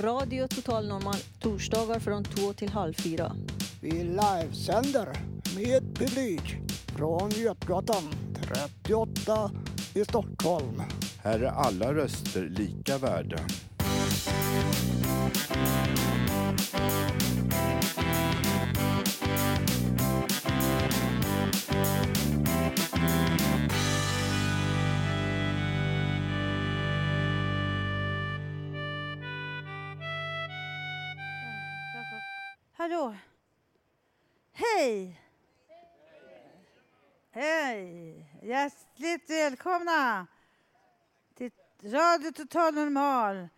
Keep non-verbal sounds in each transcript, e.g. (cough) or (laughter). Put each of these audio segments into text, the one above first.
Radio Total Normal torsdagar från två till halv fyra. Vi livesänder med publik från Götgatan 38 i Stockholm. Här är alla röster lika värda. Hallå! Hej! Hej! Hjärtligt välkomna till Radio Total Normal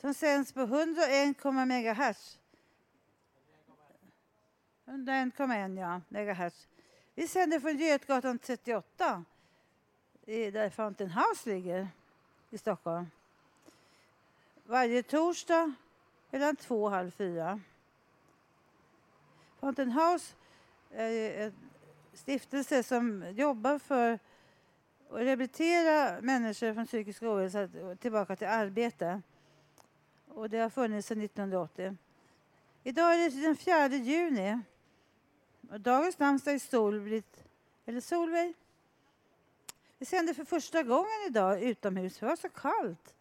som sänds på 101,1 MHz. 101,1 ja, megahertz. Vi sänder från Götgatan 38 där Fountain House ligger i Stockholm. Varje torsdag mellan två och halv fyra. Fountain House eh, är en stiftelse som jobbar för att rehabilitera människor från psykisk ohälsa tillbaka till arbete. Och det har funnits sedan 1980. Idag är det den 4 juni. Och dagens namnsdag är Solbritt, eller Solveig. Vi sänder för första gången idag utomhus, för det var så kallt.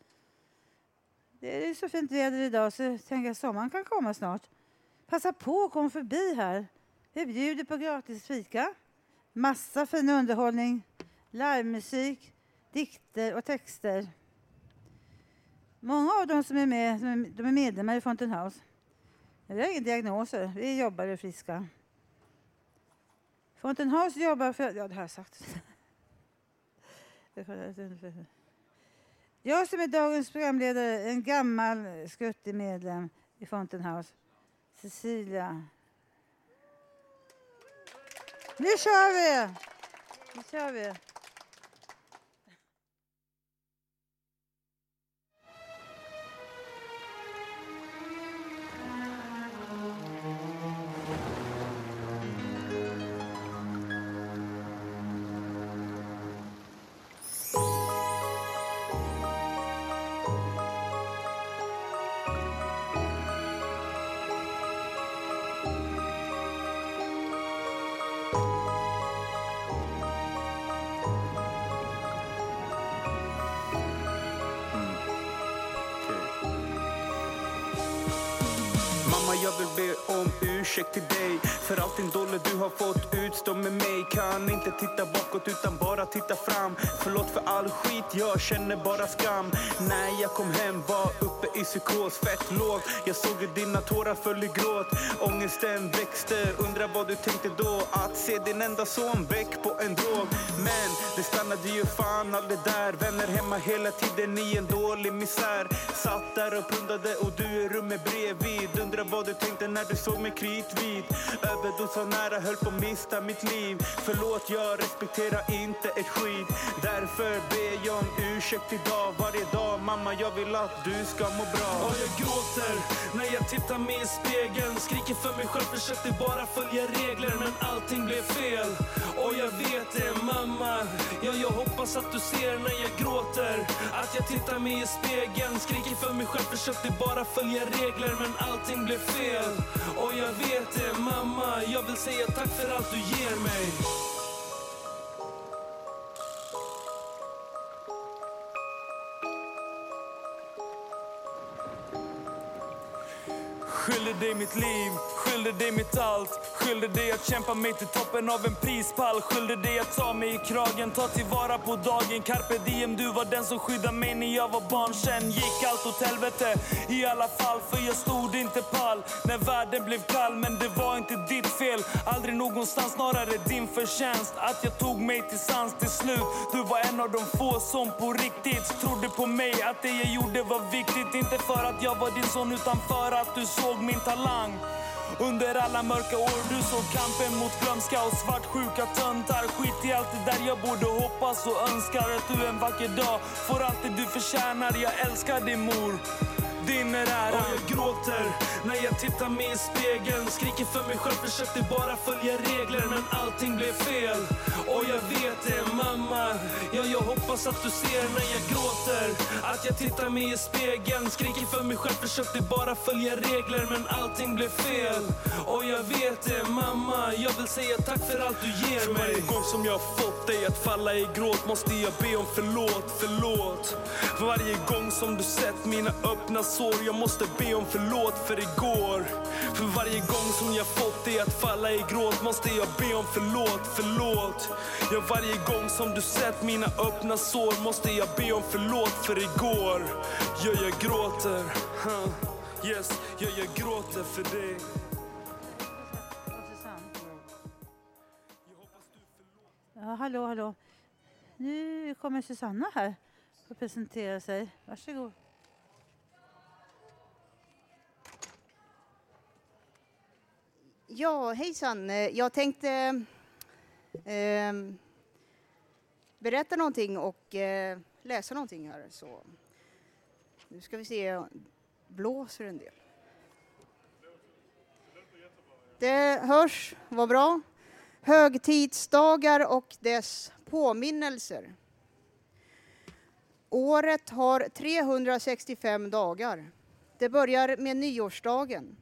Det är så fint väder idag så jag tänker att sommaren kan komma snart. Passa på och kom förbi här. Vi bjuder på gratis fika, massa fin underhållning, livemusik, dikter och texter. Många av dem som är med de är medlemmar i Fountain House. Vi har inga diagnoser, vi jobbar och är friska. Fountain House jobbar för... Ja, det har jag sagt. (laughs) Jag som är dagens programledare är en gammal skuttig medlem i Fountain House. Cecilia. Nu kör vi! Nu kör vi. Ursäkt till dig För allt din dolle du har fått utstå med mig. Kan inte titta bakåt utan bara titta fram. Förlåt för all skit, jag känner bara skam. När jag kom hem var uppe i psykos, fett låg Jag såg hur dina tårar föll i gråt. Ångesten växte, undrar vad du tänkte då? Att se din enda son väck på en drog. Men det stannade ju fan aldrig där. Vänner hemma hela tiden i en dålig misär. Satt där och pundade och du i rummet bredvid. Undrar vad du tänkte när du såg mig kritvit Överdos var nära, höll på att mista mitt liv. Förlåt, jag respekterar inte ett skit. Därför ber jag om ursäkt idag. Varje dag, mamma jag vill att du ska må bra. Och jag gråter när jag tittar mig i spegeln. Skriker för mig själv, försökte bara följa regler Men allting blev fel. Och jag vet det mamma. Ja, jag hoppas att du ser när jag gråter. Att jag tittar mig i spegeln. Skriker för mig själv, försökte bara följa regler Men allting blev fel. Och jag vet det mamma. Jag vill säga tack för allt du ger mig. Skyller dig mitt liv, Skyllde dig mitt allt, skyllde dig att kämpa mig till toppen av en prispall. Skyllde dig att ta mig i kragen, ta tillvara på dagen. Carpe diem, du var den som skyddade mig när jag var barn. Sen gick allt åt helvete i alla fall För jag stod inte pall. När världen blev kall Men det var inte ditt fel, aldrig någonstans Snarare din förtjänst. Att jag tog mig till sans till slut. Du var en av de få som på riktigt trodde på mig. Att det jag gjorde var viktigt Inte för att jag var din son utan för att du såg min talang under alla mörka år du såg kampen mot glömska och svartsjuka töntar. Skit i allt det där jag borde hoppas och önskar att du en vacker dag får allt det du förtjänar. Jag älskar din mor din är äran. Och jag gråter när jag tittar mig i spegeln. Skriker för mig själv, försökte bara följa regler men allting blev fel. Och jag vet det mamma, ja jag hoppas att du ser när jag gråter. Att jag tittar mig i spegeln, skriker för mig själv, försökte bara följa regler men allting blev fel. Och jag vet det mamma, jag vill säga tack för allt du ger för mig. Varje gång som jag fått dig att falla i gråt måste jag be om förlåt, förlåt. För varje gång som du sett mina öppna sår Jag måste be om förlåt för igår går. För varje gång som jag fått dig att falla i gråt Måste jag be om förlåt, förlåt Ja, varje gång som du sett mina öppna sår Måste jag be om förlåt för igår Ja, jag gråter huh. Yes, ja, jag gråter för dig Ja, hallå, hallå. Nu kommer Susanna här och presenterar sig. Varsågod. Ja, hejsan. Jag tänkte eh, berätta någonting och eh, läsa någonting här. Så. Nu ska vi se, blåser en del. Det hörs, vad bra. Högtidsdagar och dess påminnelser. Året har 365 dagar. Det börjar med nyårsdagen.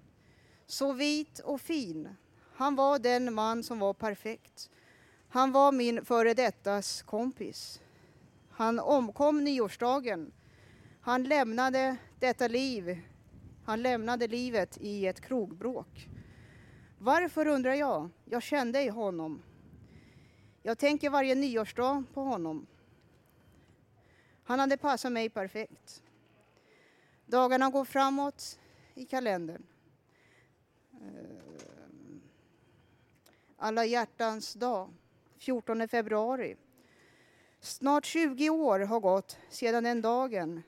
Så vit och fin. Han var den man som var perfekt. Han var min före dettas kompis. Han omkom nyårsdagen. Han lämnade detta liv. Han lämnade livet i ett krogbråk. Varför undrar jag? Jag kände honom. Jag tänker varje nyårsdag på honom. Han hade passat mig perfekt. Dagarna går framåt i kalendern. Eh, alla hjärtans dag, 14 februari. Snart 20 år har gått sedan den dagen.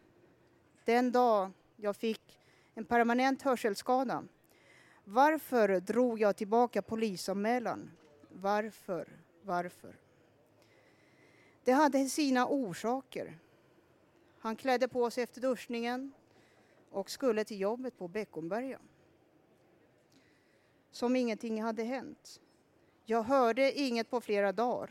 Den dag jag fick en permanent hörselskada. Varför drog jag tillbaka polisanmälan? Varför? Varför? Det hade sina orsaker. Han klädde på sig efter duschningen och skulle till jobbet på Beckomberga som ingenting hade hänt. Jag hörde inget på flera dagar.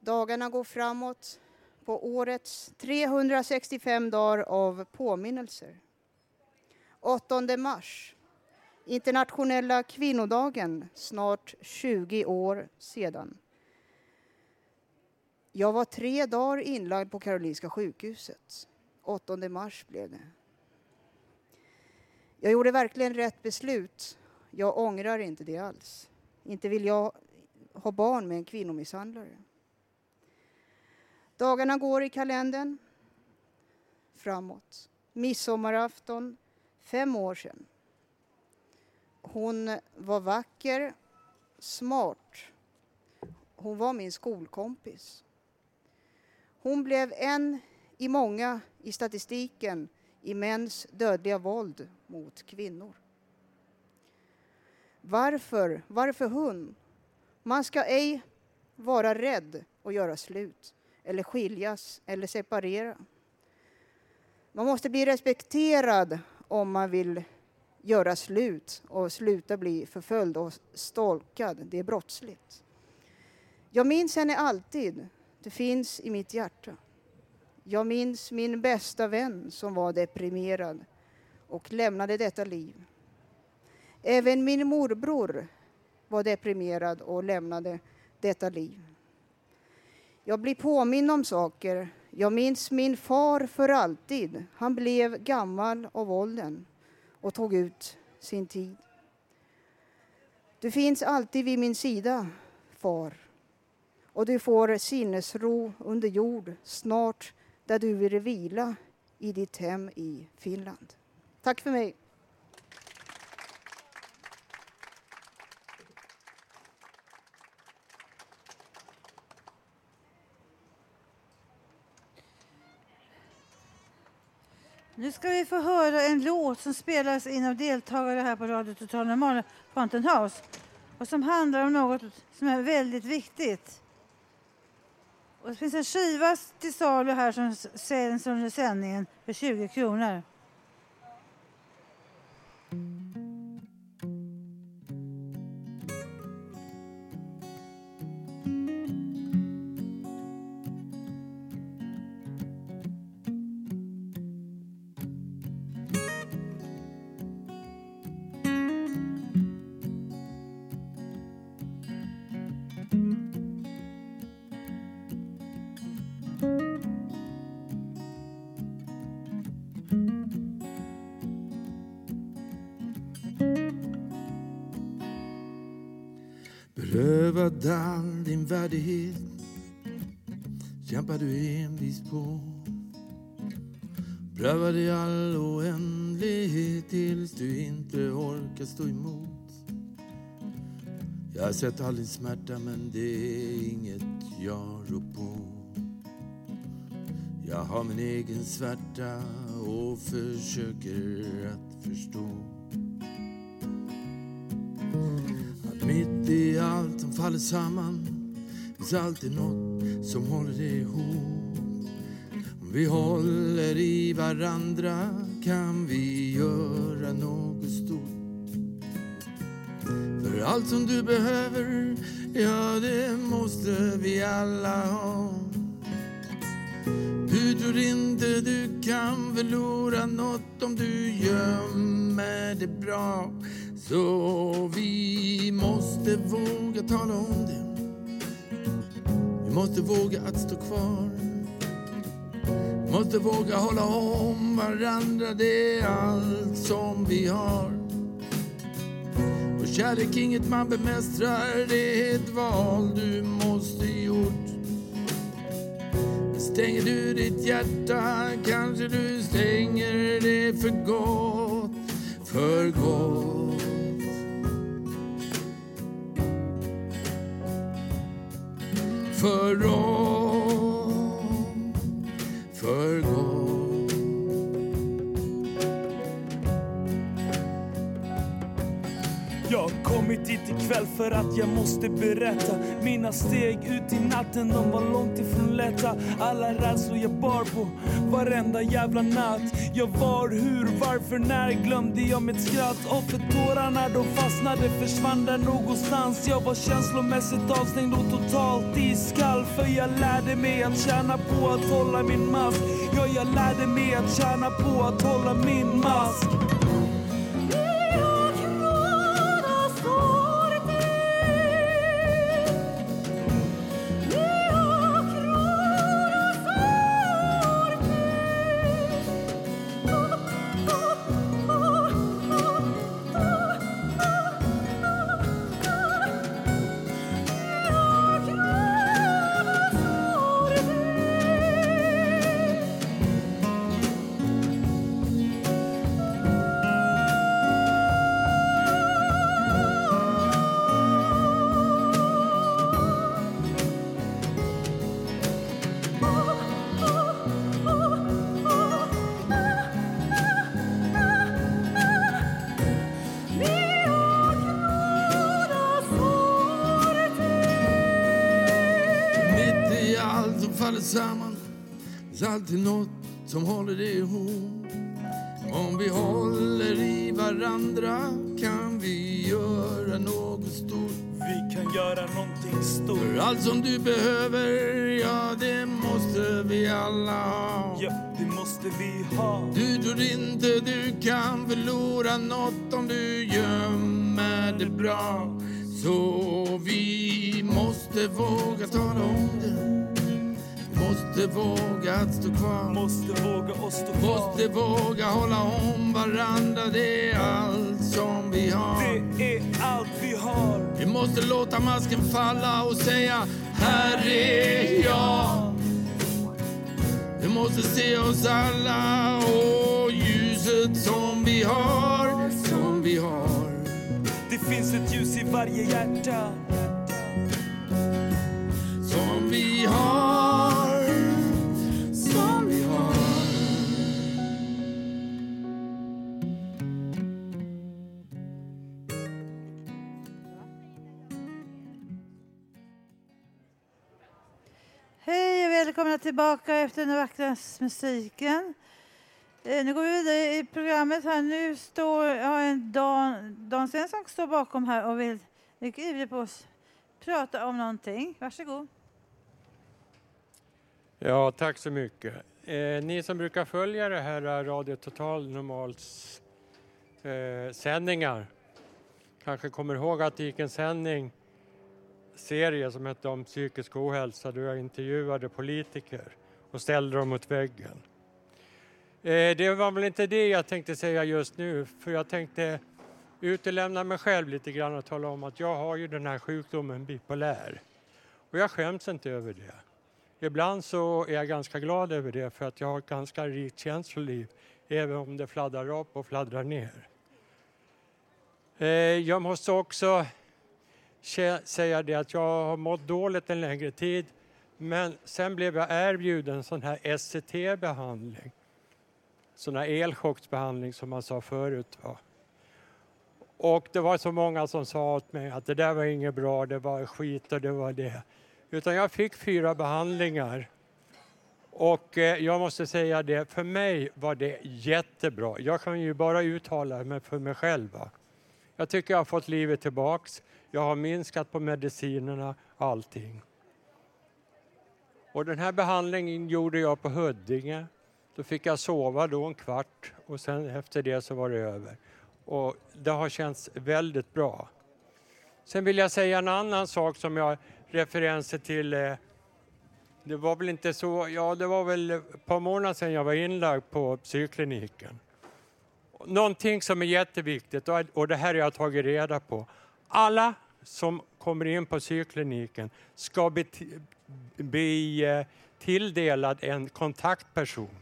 Dagarna går framåt på årets 365 dagar av påminnelser. 8 mars, internationella kvinnodagen, snart 20 år sedan. Jag var tre dagar inlagd på Karolinska sjukhuset. 8 mars blev det. Jag gjorde verkligen rätt beslut jag ångrar inte det alls. Inte vill jag ha barn med en kvinnomisshandlare. Dagarna går i kalendern framåt. Midsommarafton, fem år sedan. Hon var vacker, smart. Hon var min skolkompis. Hon blev en i många i statistiken i mäns dödliga våld mot kvinnor. Varför? Varför hon? Man ska ej vara rädd att göra slut eller skiljas eller separera. Man måste bli respekterad om man vill göra slut och sluta bli förföljd och stalkad. Det är brottsligt. Jag minns henne alltid. Det finns i mitt hjärta. Jag minns min bästa vän som var deprimerad och lämnade detta liv. Även min morbror var deprimerad och lämnade detta liv. Jag blir påminn om saker. Jag minns min far för alltid. Han blev gammal av åldern och tog ut sin tid. Du finns alltid vid min sida, far. Och du får sinnesro under jord snart där du vill vila i ditt hem i Finland. Tack för mig. Nu ska vi få höra en låt som spelas in av deltagare här på Radio Total Normal, Fountain House, och som handlar om något som är väldigt viktigt. Och det finns en skiva till salu här som säljs under sändningen för 20 kronor. Berövad all din värdighet kämpar du envist på. Prövad i all oändlighet tills du inte orkar stå emot. Jag har sett all din smärta men det är inget jag rår på. Jag har min egen svärta och försöker att förstå. Mitt i allt som faller samman finns alltid något som håller ihop. Om vi håller i varandra kan vi göra något stort. För allt som du behöver, ja det måste vi alla ha. Du tror inte du kan förlora något om du gömmer det bra. Så vi måste våga tala om det. Vi måste våga att stå kvar. Måste våga hålla om varandra, det är allt som vi har. Och kärlek inget man bemästrar, det är ett val du måste gjort. Stänger du ditt hjärta kanske du stänger det för gott, för gott. För oss, för kommit hit ikväll för att jag måste berätta. Mina steg ut i natten, de var långt ifrån lätta. Alla rädslor jag bar på varenda jävla natt. Jag var, hur, varför, när glömde jag mitt skratt. Och för tårarna de fastnade försvann där någonstans. Jag var känslomässigt avstängd och totalt iskall. För jag lärde mig att tjäna på att hålla min mask Ja, jag lärde mig att tjäna på att hålla min mask samman finns alltid något som håller det ihop. Om vi håller i varandra kan vi göra något stort. Vi kan göra någonting stort För allt som du behöver, Måste våga att stå kvar. Måste våga och stå kvar Måste våga hålla om varandra, det är allt som vi har. Det är allt vi har. Vi måste låta masken falla och säga här är jag. Vi måste se oss alla och ljuset som vi har, som vi har. Det finns ett ljus i varje hjärta. Som vi har, Hej och välkomna tillbaka efter den vackra musiken. Eh, nu går vi vidare i programmet här. Nu står ja, en Dan, Dan Svensson står bakom här och vill mycket ivrig på oss prata om någonting. Varsågod. Ja, tack så mycket. Eh, ni som brukar följa det här eh, Radio Total Normals eh, sändningar kanske kommer ihåg att det gick en sändning serie som hette om psykisk ohälsa där jag intervjuade politiker och ställde dem mot väggen. Eh, det var väl inte det jag tänkte säga just nu för jag tänkte utelämna mig själv lite grann och tala om att jag har ju den här sjukdomen bipolär. Och jag skäms inte över det. Ibland så är jag ganska glad över det för att jag har ett ganska rikt känsloliv även om det fladdrar upp och fladdrar ner. Eh, jag måste också säga det att jag har mått dåligt en längre tid men sen blev jag erbjuden sån här SCT-behandling. Sån här elchocksbehandling som man sa förut. Va? Och det var så många som sa åt mig att det där var inget bra, det var skit och det var det. Utan jag fick fyra behandlingar. Och eh, jag måste säga det, för mig var det jättebra. Jag kan ju bara uttala mig för mig själv. Va? Jag tycker jag har fått livet tillbaks. Jag har minskat på medicinerna, allting. Och den här behandlingen gjorde jag på Huddinge. Då fick jag sova då en kvart och sen efter det så var det över. Och det har känts väldigt bra. Sen vill jag säga en annan sak som jag referenser till. Eh, det var väl inte så, ja det var väl ett par månader sedan jag var inlagd på psykkliniken. Någonting som är jätteviktigt och det här har jag tagit reda på. Alla som kommer in på psykkliniken ska bli, bli tilldelad en kontaktperson.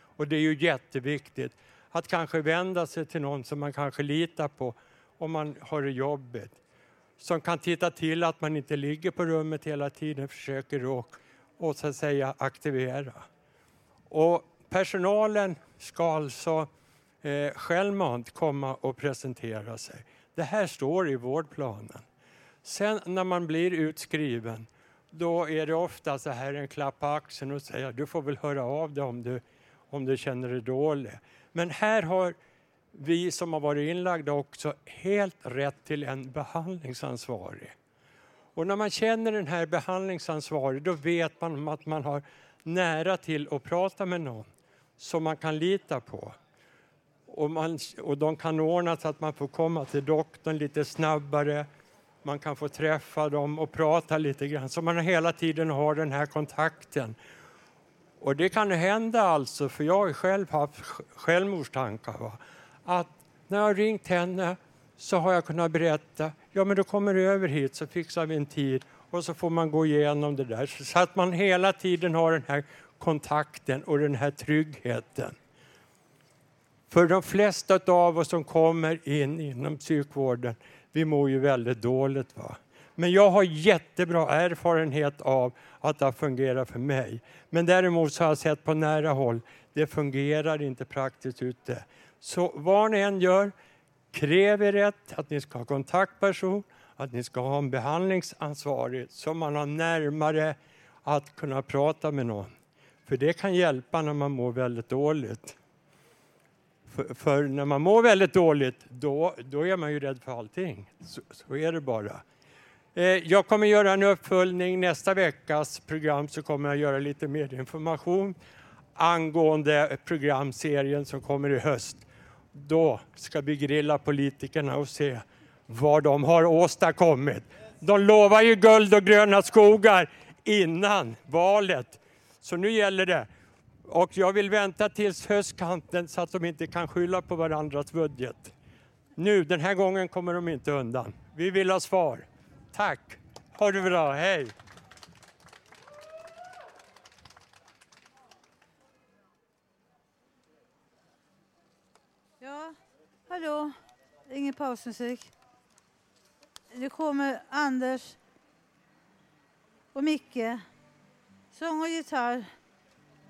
Och det är ju jätteviktigt att kanske vända sig till någon som man kanske litar på om man har det jobbigt. Som kan titta till att man inte ligger på rummet hela tiden, försöker och, och så att säga aktivera. Och personalen ska alltså eh, självmant komma och presentera sig. Det här står i vårdplanen. Sen när man blir utskriven, då är det ofta så här en klapp på axeln och säga du får väl höra av dig om du, om du känner dig dålig. Men här har vi som har varit inlagda också helt rätt till en behandlingsansvarig. Och när man känner den här behandlingsansvarig då vet man att man har nära till att prata med någon som man kan lita på. Och, man, och de kan ordna så att man får komma till doktorn lite snabbare. Man kan få träffa dem och prata lite grann så man hela tiden har den här kontakten. Och det kan hända alltså, för jag har själv haft självmordstankar. Va? Att när jag har ringt henne så har jag kunnat berätta, ja men då kommer du över hit så fixar vi en tid och så får man gå igenom det där. Så att man hela tiden har den här kontakten och den här tryggheten. För de flesta av oss som kommer in inom psykvården, vi mår ju väldigt dåligt. Va? Men jag har jättebra erfarenhet av att det fungerar fungerat för mig. Men däremot så har jag sett på nära håll, det fungerar inte praktiskt ute. Så vad ni än gör, kräv er rätt att ni ska ha kontaktperson, att ni ska ha en behandlingsansvarig så man har närmare att kunna prata med någon. För det kan hjälpa när man mår väldigt dåligt. För, för, när man mår väldigt dåligt, då, då är man ju rädd för allting. Så, så är det bara. Eh, jag kommer göra en uppföljning nästa veckas program så kommer jag göra lite mer information angående programserien som kommer i höst. Då ska vi grilla politikerna och se vad de har åstadkommit. De lovar ju guld och gröna skogar innan valet. Så nu gäller det. Och jag vill vänta tills höstkanten så att de inte kan skylla på varandras budget. Nu, den här gången kommer de inte undan. Vi vill ha svar. Tack. Ha det bra. Hej. Ja, hallå. Ingen pausmusik. Nu kommer Anders och Micke. Sång och gitarr.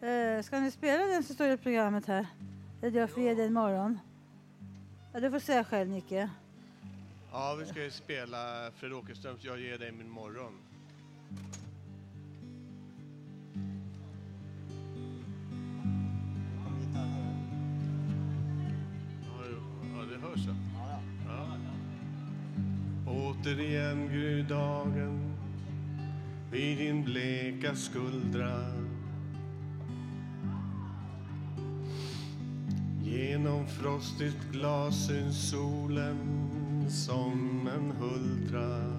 Eh, ska ni spela den som står i programmet här? Eller jag får ge dig en morgon. Ja, du får säga själv, Micke. Ja, vi ska ju spela Fred Åkerströms Jag ger dig min morgon. Ja, jo. Ja, det hörs ja. ja. Återigen gryr dagen vid din bleka skuldra Genom frostigt glas syns solen som en huldra.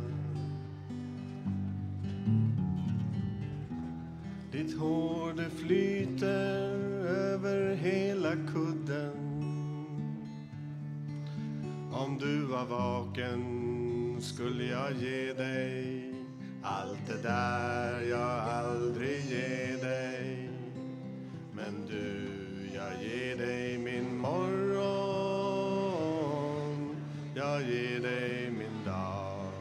Ditt hår det flyter över hela kudden. Om du var vaken skulle jag ge dig allt det där jag aldrig ger dig. Men du, Jag ger dig min dag.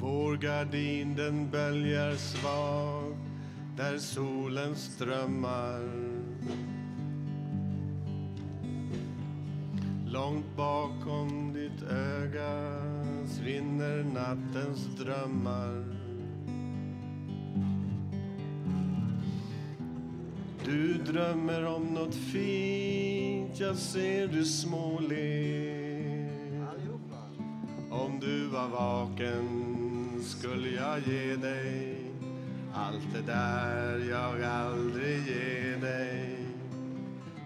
Vår gardin den böljar svag där solen strömmar. Långt bakom ditt öga svinner nattens drömmar. Du drömmer om nåt fint, jag ser du småler Om du var vaken skulle jag ge dig allt det där jag aldrig ger dig.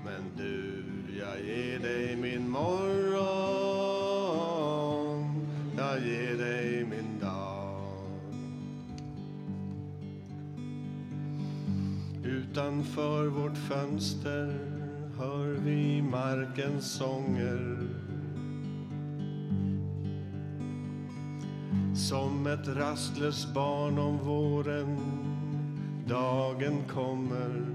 Men du, jag ger dig min morgon. Jag ger dig min dag. Utanför vårt fönster hör vi markens sånger. Som ett rastlöst barn om våren dagen kommer.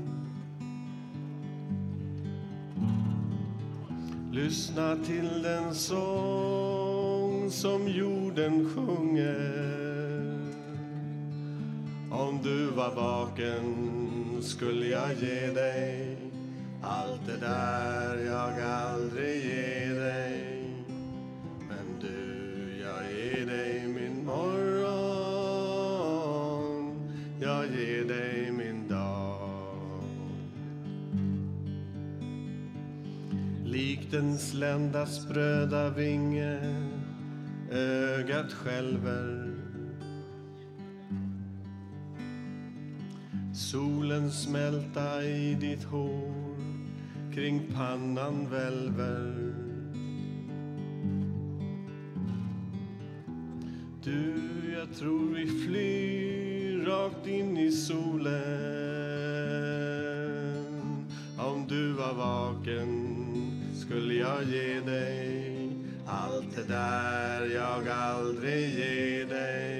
Lyssna till den sång som jorden sjunger. Om du var vaken skulle jag ge dig allt det där jag aldrig ger dig. Men du, jag ger dig min morgon. Jag ger dig min dag. Likt en sländas spröda vinge ögat skälver. Solen smälta i ditt hår kring pannan välver. Du, jag tror vi flyr rakt in i solen. Om du var vaken skulle jag ge dig allt det där jag aldrig ger dig.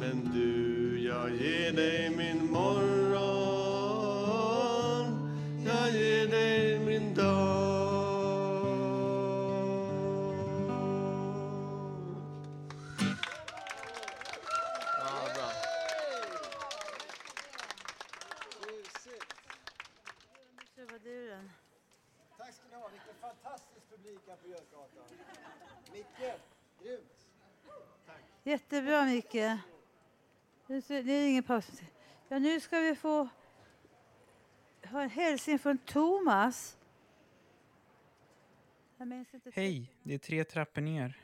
Men du, jag ger dig min morgon Jag ger dig min dag Ja, bra. Trubaduren. Tack ska ni ha. Vilken fantastisk publik här på Götgatan. Micke, grymt. Jättebra, Micke. Det är ingen paus. Ja, nu ska vi få ha en hälsning från Thomas. Hej, det är tre trappor ner.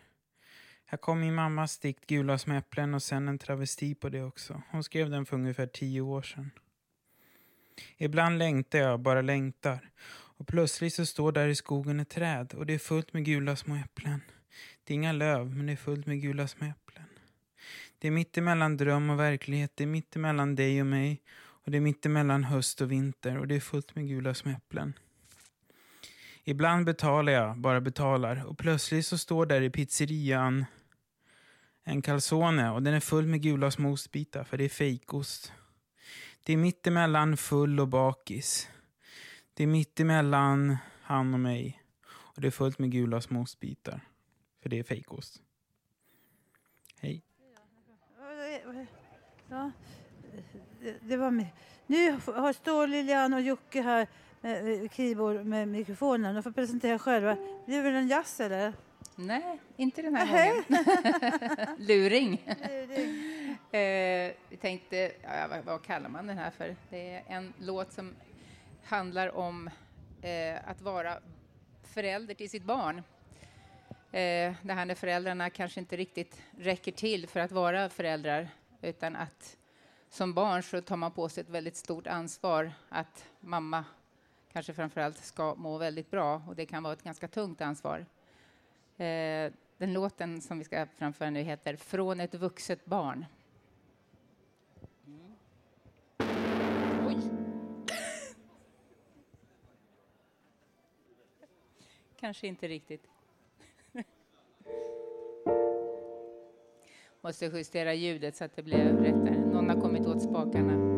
Här kom min mammas dikt Gula som äpplen och sen en travesti på det också. Hon skrev den för ungefär tio år sedan. Ibland längtar jag, bara längtar. Och plötsligt så står där i skogen ett träd och det är fullt med gula små äpplen. Det är inga löv, men det är fullt med gula små äpplen. Det är mittemellan dröm och verklighet, det är mittemellan dig och mig och det är mittemellan höst och vinter och det är fullt med gula små äpplen. Ibland betalar jag, bara betalar och plötsligt så står där i pizzerian en calzone och den är full med gula små ostbitar för det är fejkost. Det är mittemellan full och bakis. Det är mittemellan han och mig och det är fullt med gula små ostbitar för det är fejkost. Hej. Ja, det, det var med. Nu har står Lilian och Jocke här med keyboard med mikrofonen. De får presentera själva. Blir det en jazz eller? Nej, inte den här gången. (laughs) Luring. eh, vi tänkte, ja, vad, vad, kallar man den här för? Det är en låt som handlar om eh, att vara förälder till sitt barn. Eh, det här när föräldrarna kanske inte riktigt räcker till för att vara föräldrar utan att som barn så tar man på sig ett väldigt stort ansvar att mamma kanske framförallt ska må väldigt bra och det kan vara ett ganska tungt ansvar. Eh, den låten som vi ska framföra nu heter Från ett vuxet barn. Oj. (laughs) Kanske inte riktigt. Måste justera ljudet så att det blev rätt där. Någon har kommit åt spakarna.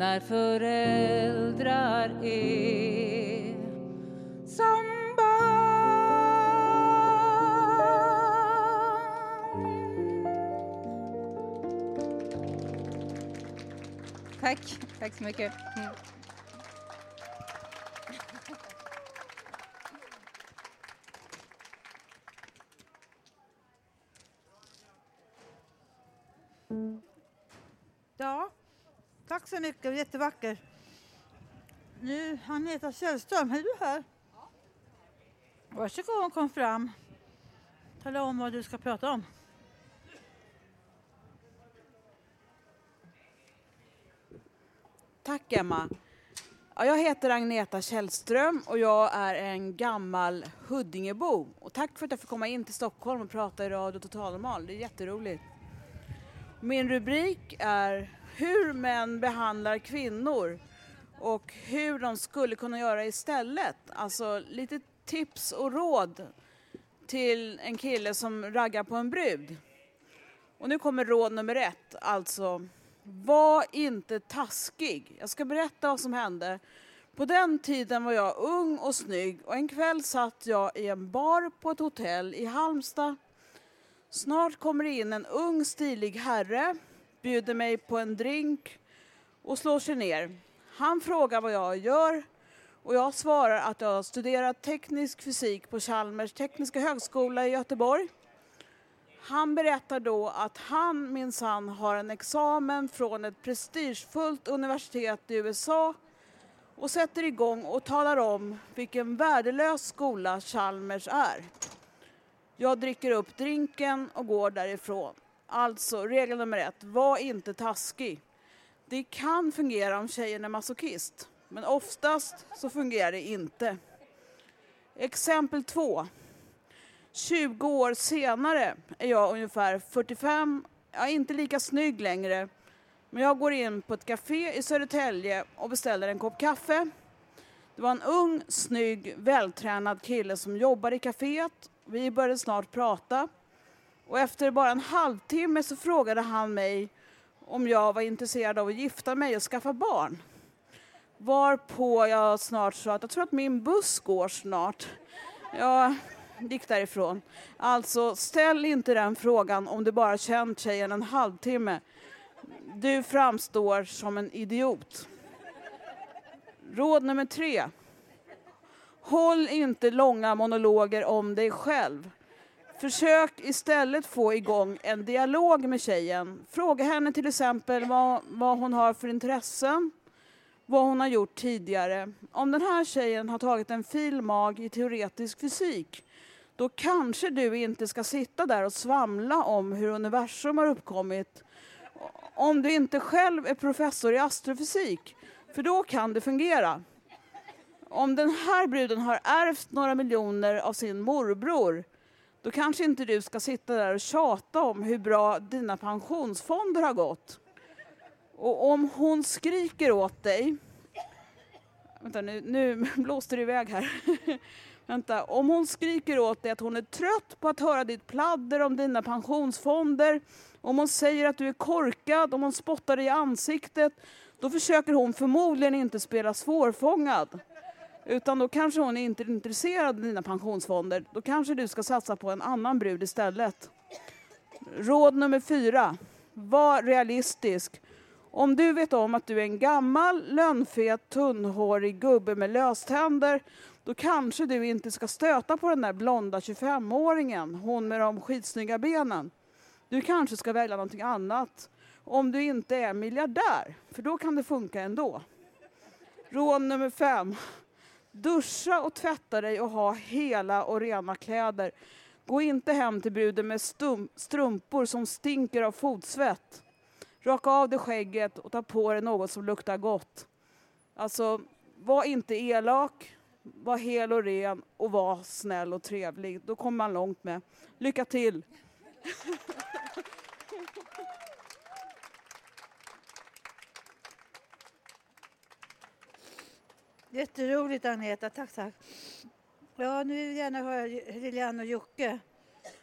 när föräldrar är som barn. Tack, tack så mycket. Mm. Så mycket. Jättevacker. Nu, Agneta Källström, är du här? Varsågod och kom fram. Tala om vad du ska prata om. Tack Emma. Ja, jag heter Agneta Källström och jag är en gammal Huddingebo. Och tack för att jag får komma in till Stockholm och prata i Radio Total Normal. Det är jätteroligt. Min rubrik är hur män behandlar kvinnor och hur de skulle kunna göra istället. Alltså lite tips och råd till en kille som raggar på en brud. Och nu kommer råd nummer ett, alltså var inte taskig. Jag ska berätta vad som hände. På den tiden var jag ung och snygg och en kväll satt jag i en bar på ett hotell i Halmstad. Snart kommer det in en ung stilig herre, bjuder mig på en drink och slår sig ner. Han frågar vad jag gör och jag svarar att jag har studerat teknisk fysik på Chalmers tekniska högskola i Göteborg. Han berättar då att han minsann har en examen från ett prestigefullt universitet i USA och sätter igång och talar om vilken värdelös skola Chalmers är. Jag dricker upp drinken och går därifrån. Alltså, regel nummer ett, var inte taskig. Det kan fungera om tjejen är masochist, men oftast så fungerar det inte. Exempel två. 20 år senare är jag ungefär 45, jag är inte lika snygg längre, men jag går in på ett café i Södertälje och beställer en kopp kaffe. Det var en ung, snygg, vältränad kille som jobbar i kaféet. Vi började snart prata och efter bara en halvtimme så frågade han mig om jag var intresserad av att gifta mig och skaffa barn. Varpå jag snart sa att jag tror att min buss går snart. Jag gick därifrån. Alltså, ställ inte den frågan om du bara känt tjejen en halvtimme. Du framstår som en idiot. Råd nummer tre. Håll inte långa monologer om dig själv. Försök istället få igång en dialog med tjejen. Fråga henne till exempel vad, vad hon har för intressen, vad hon har gjort tidigare. Om den här tjejen har tagit en fil. mag i teoretisk fysik, då kanske du inte ska sitta där och svamla om hur universum har uppkommit. Om du inte själv är professor i astrofysik, för då kan det fungera. Om den här bruden har ärvt några miljoner av sin morbror, då kanske inte du ska sitta där och tjata om hur bra dina pensionsfonder har gått. Och om hon skriker åt dig... Vänta, nu, nu (laughs) blåste det iväg här. (laughs) Vänta, om hon skriker åt dig att hon är trött på att höra ditt pladder om dina pensionsfonder, om hon säger att du är korkad, om hon spottar dig i ansiktet, då försöker hon förmodligen inte spela svårfångad. Utan då kanske hon är inte intresserad av dina pensionsfonder. Då kanske du ska satsa på en annan brud istället. Råd nummer fyra. Var realistisk. Om du vet om att du är en gammal, lönnfet, tunnhårig gubbe med löständer, då kanske du inte ska stöta på den där blonda 25-åringen, hon med de skitsnygga benen. Du kanske ska välja någonting annat. Om du inte är miljardär, för då kan det funka ändå. Råd nummer fem. Duscha och tvätta dig och ha hela och rena kläder. Gå inte hem till bruden med strumpor som stinker av fotsvett. Raka av dig skägget och ta på dig något som luktar gott. Alltså, var inte elak, var hel och ren och var snäll och trevlig. Då kommer man långt med. Lycka till! (laughs) Jätteroligt Agneta, tack tack. Ja, nu vill vi gärna höra Lilian och Jocke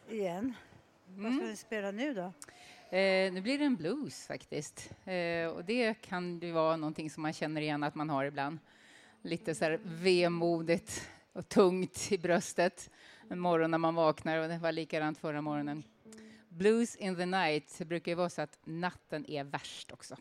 igen. Mm. Vad ska vi spela nu då? Eh, nu blir det en blues faktiskt. Eh, och det kan ju vara någonting som man känner igen att man har ibland. Lite så här vemodigt och tungt i bröstet en morgon när man vaknar och det var likadant förra morgonen. Blues in the night det brukar ju vara så att natten är värst också.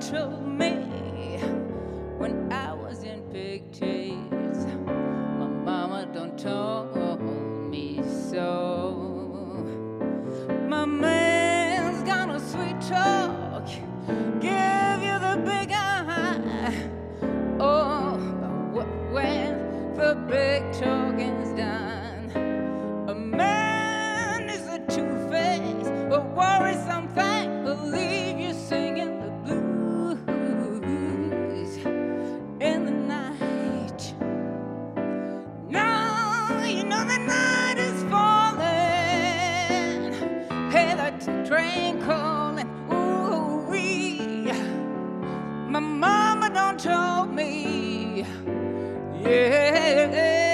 control told me, yeah.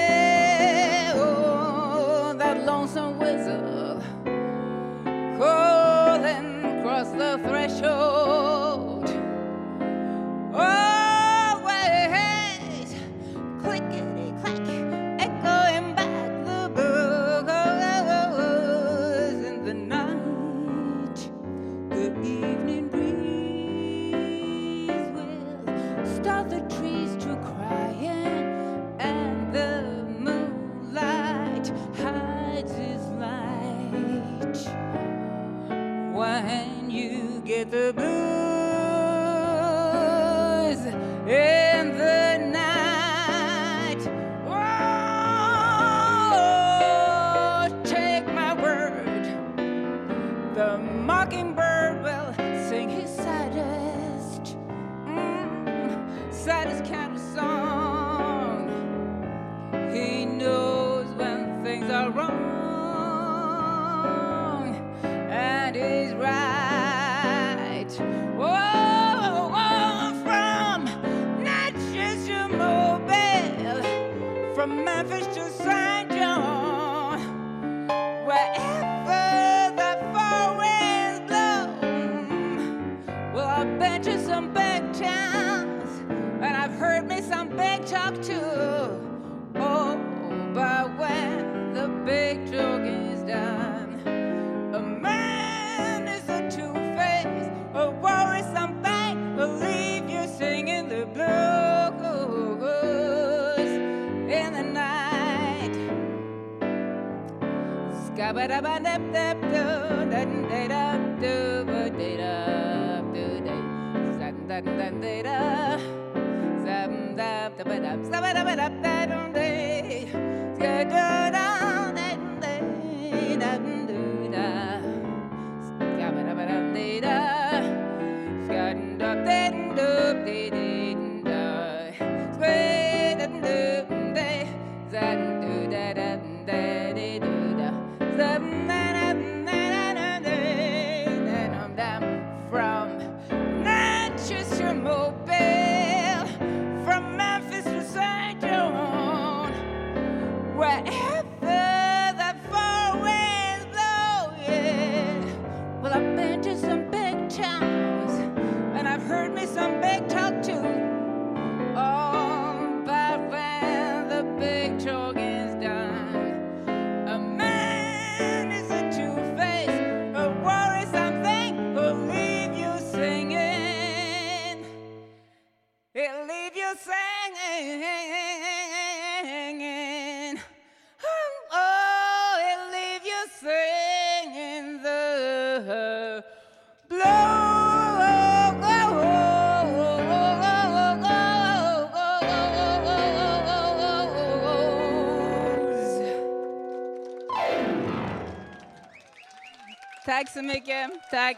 Tack så mycket. Tack.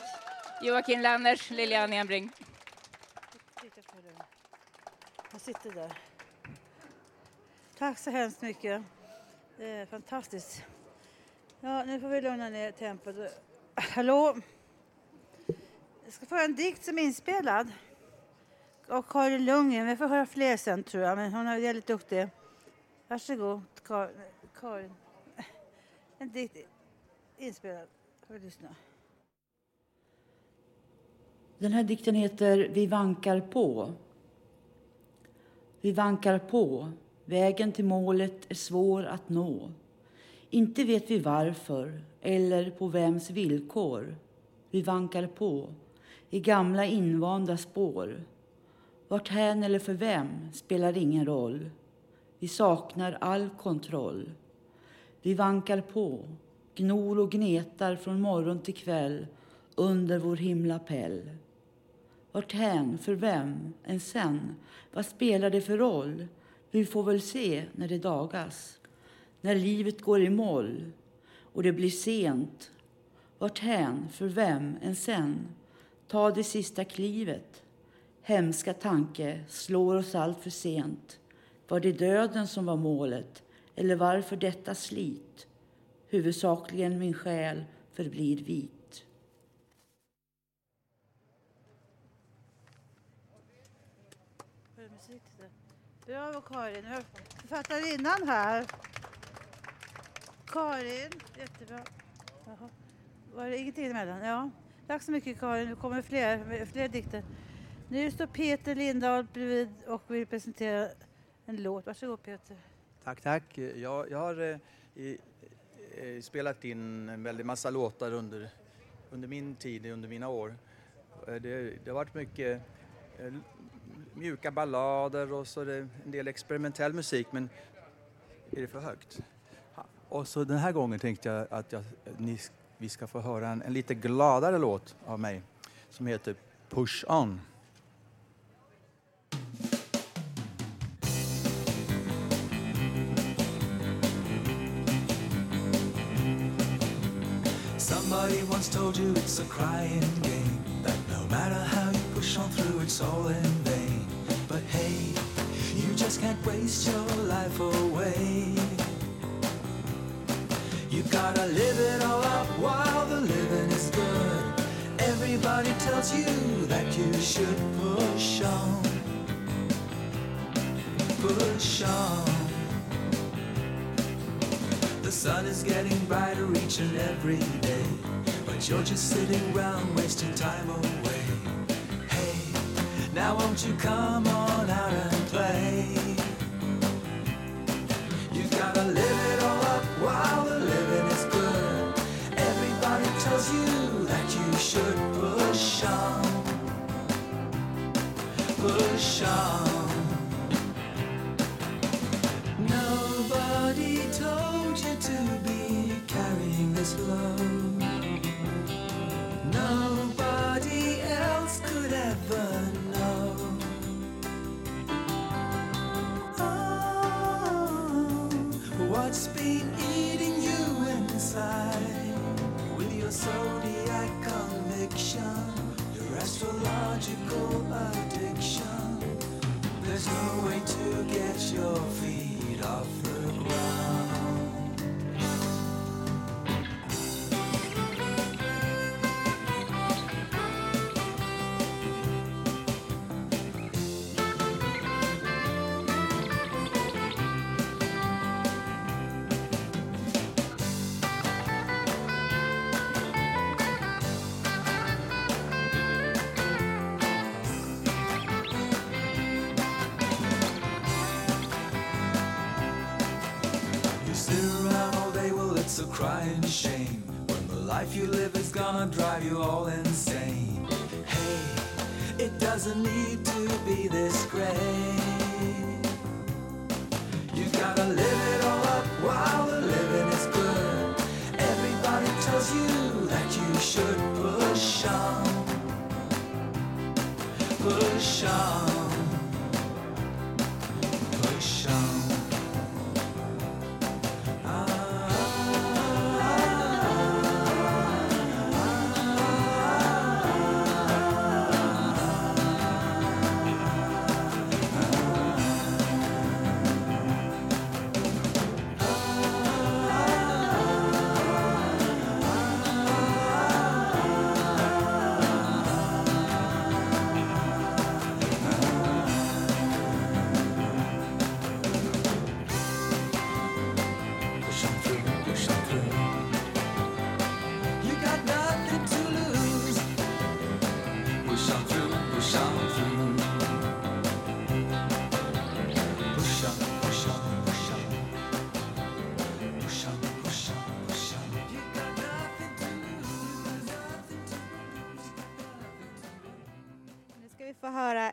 Joakim Lanners, Lilian Enbring. Jag sitter där. Tack så hemskt mycket. Det är fantastiskt. Ja, nu får vi lugna ner tempot. Hallå? Jag ska få en dikt som är inspelad. Och Karin Lundgren. Vi får höra fler sen, tror jag. Men hon är väldigt duktig. Varsågod, Karin. En dikt inspelad. Får vi lyssna. Den här dikten heter Vi vankar på. Vi vankar på. Vägen till målet är svår att nå. Inte vet vi varför eller på vems villkor. Vi vankar på i gamla invanda spår. Vart hän eller för vem spelar ingen roll. Vi saknar all kontroll. Vi vankar på, gnor och gnetar från morgon till kväll under vår himlapell. Vart hän, för vem, än sen? Vad spelar det för roll? Vi får väl se när det dagas. När livet går i moll och det blir sent. Vart hän, för vem, än sen? Ta det sista klivet. Hemska tanke slår oss allt för sent. Var det döden som var målet? Eller varför detta slit? Huvudsakligen min själ förblir vit. Bravo Karin. Författarinnan här. Karin, jättebra. Jaha. Var det ingenting emellan? Ja. Tack så mycket Karin. Nu kommer fler, fler dikter. Nu står Peter Lindahl bredvid och vill presentera en låt. Varsågod Peter. Tack, tack. Jag, jag har i, eh, Eh, spelat in en väldig massa låtar under, under min tid, under mina år. Eh, det, det har varit mycket eh, mjuka ballader och så det en del experimentell musik, men är det för högt? Och så den här gången tänkte jag att jag, ni, vi ska få höra en, en lite gladare låt av mig som heter Push On. Somebody once told you it's a crying game. That no matter how you push on through, it's all in vain. But hey, you just can't waste your life away. You gotta live it all up while the living is good. Everybody tells you that you should push on. Push on. The sun is getting brighter each and every day. But you're just sitting around wasting time away. Hey, now won't you come on out and play? You gotta live it all up while the living is good. Everybody tells you that you should push on. Push on. Nobody told you to be carrying this load. No way to get your feet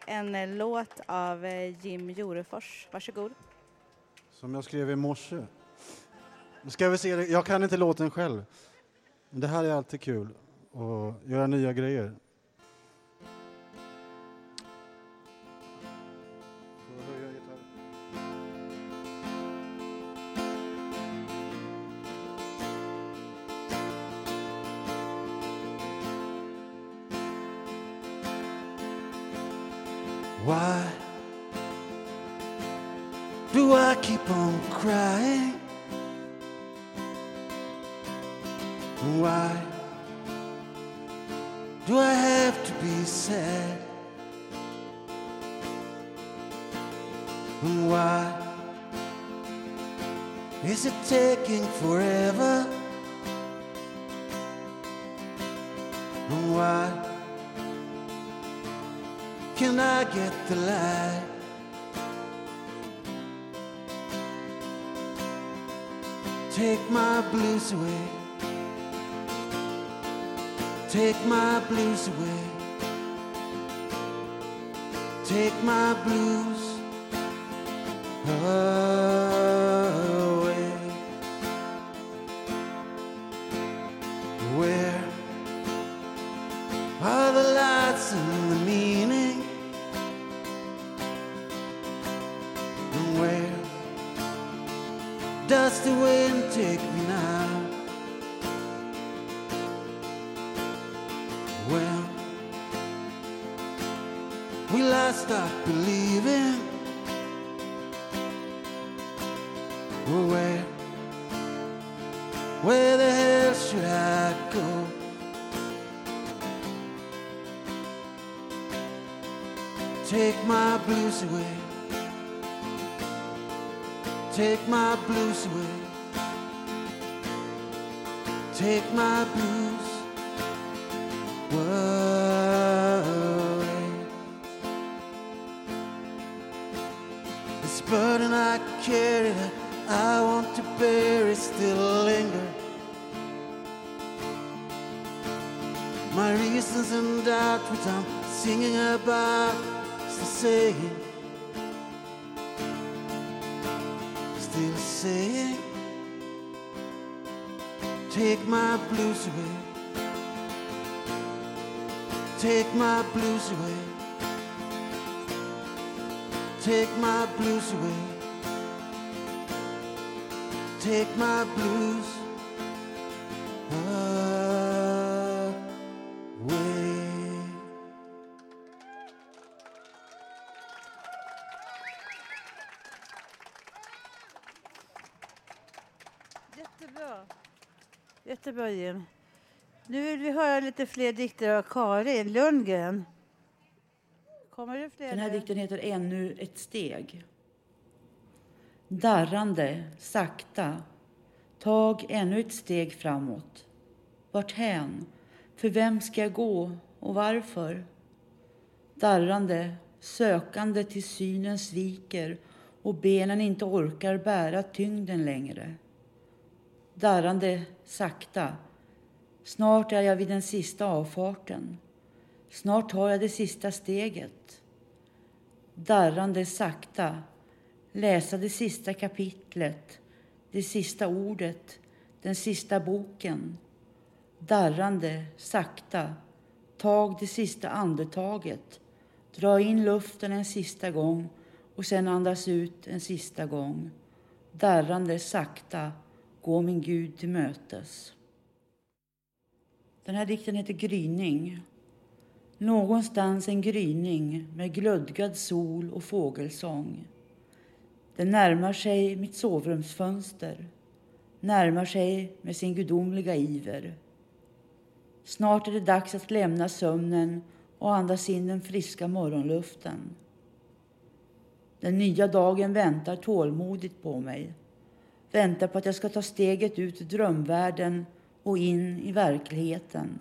en eh, låt av eh, Jim Jorefors. Varsågod. Som jag skrev i morse. Ska vi se, jag kan inte låten själv. Men det här är alltid kul, att göra nya grejer. Why do I keep on crying? Why do I have to be sad? Why is it taking forever? Why can I get the light? Take my blues away. Take my blues away. Take my blues away. Take my blues away. Take my blues away. Take my blues away. This burden I carry that I want to bear it still linger. My reasons and doubt which I'm singing about is the same. Still saying, take my blues away. Take my blues away. Take my blues away. Take my blues lite fler dikter av Karin Lundgren. Kommer det fler? Den här dikten heter Ännu ett steg. Darrande, sakta, tag ännu ett steg framåt. Vart hän? För vem ska jag gå och varför? Darrande, sökande till synen sviker och benen inte orkar bära tyngden längre. Darrande, sakta, snart är jag vid den sista avfarten. Snart tar jag det sista steget. Darrande sakta, läsa det sista kapitlet, det sista ordet, den sista boken. Darrande sakta, tag det sista andetaget. Dra in luften en sista gång och sen andas ut en sista gång. Darrande sakta, gå min Gud till mötes. Den här dikten heter Gryning. Någonstans en gryning med glödgad sol och fågelsång. Den närmar sig mitt sovrumsfönster, närmar sig med sin gudomliga iver. Snart är det dags att lämna sömnen och andas in den friska morgonluften. Den nya dagen väntar tålmodigt på mig. Väntar på att jag ska ta steget ut ur drömvärlden och in i verkligheten.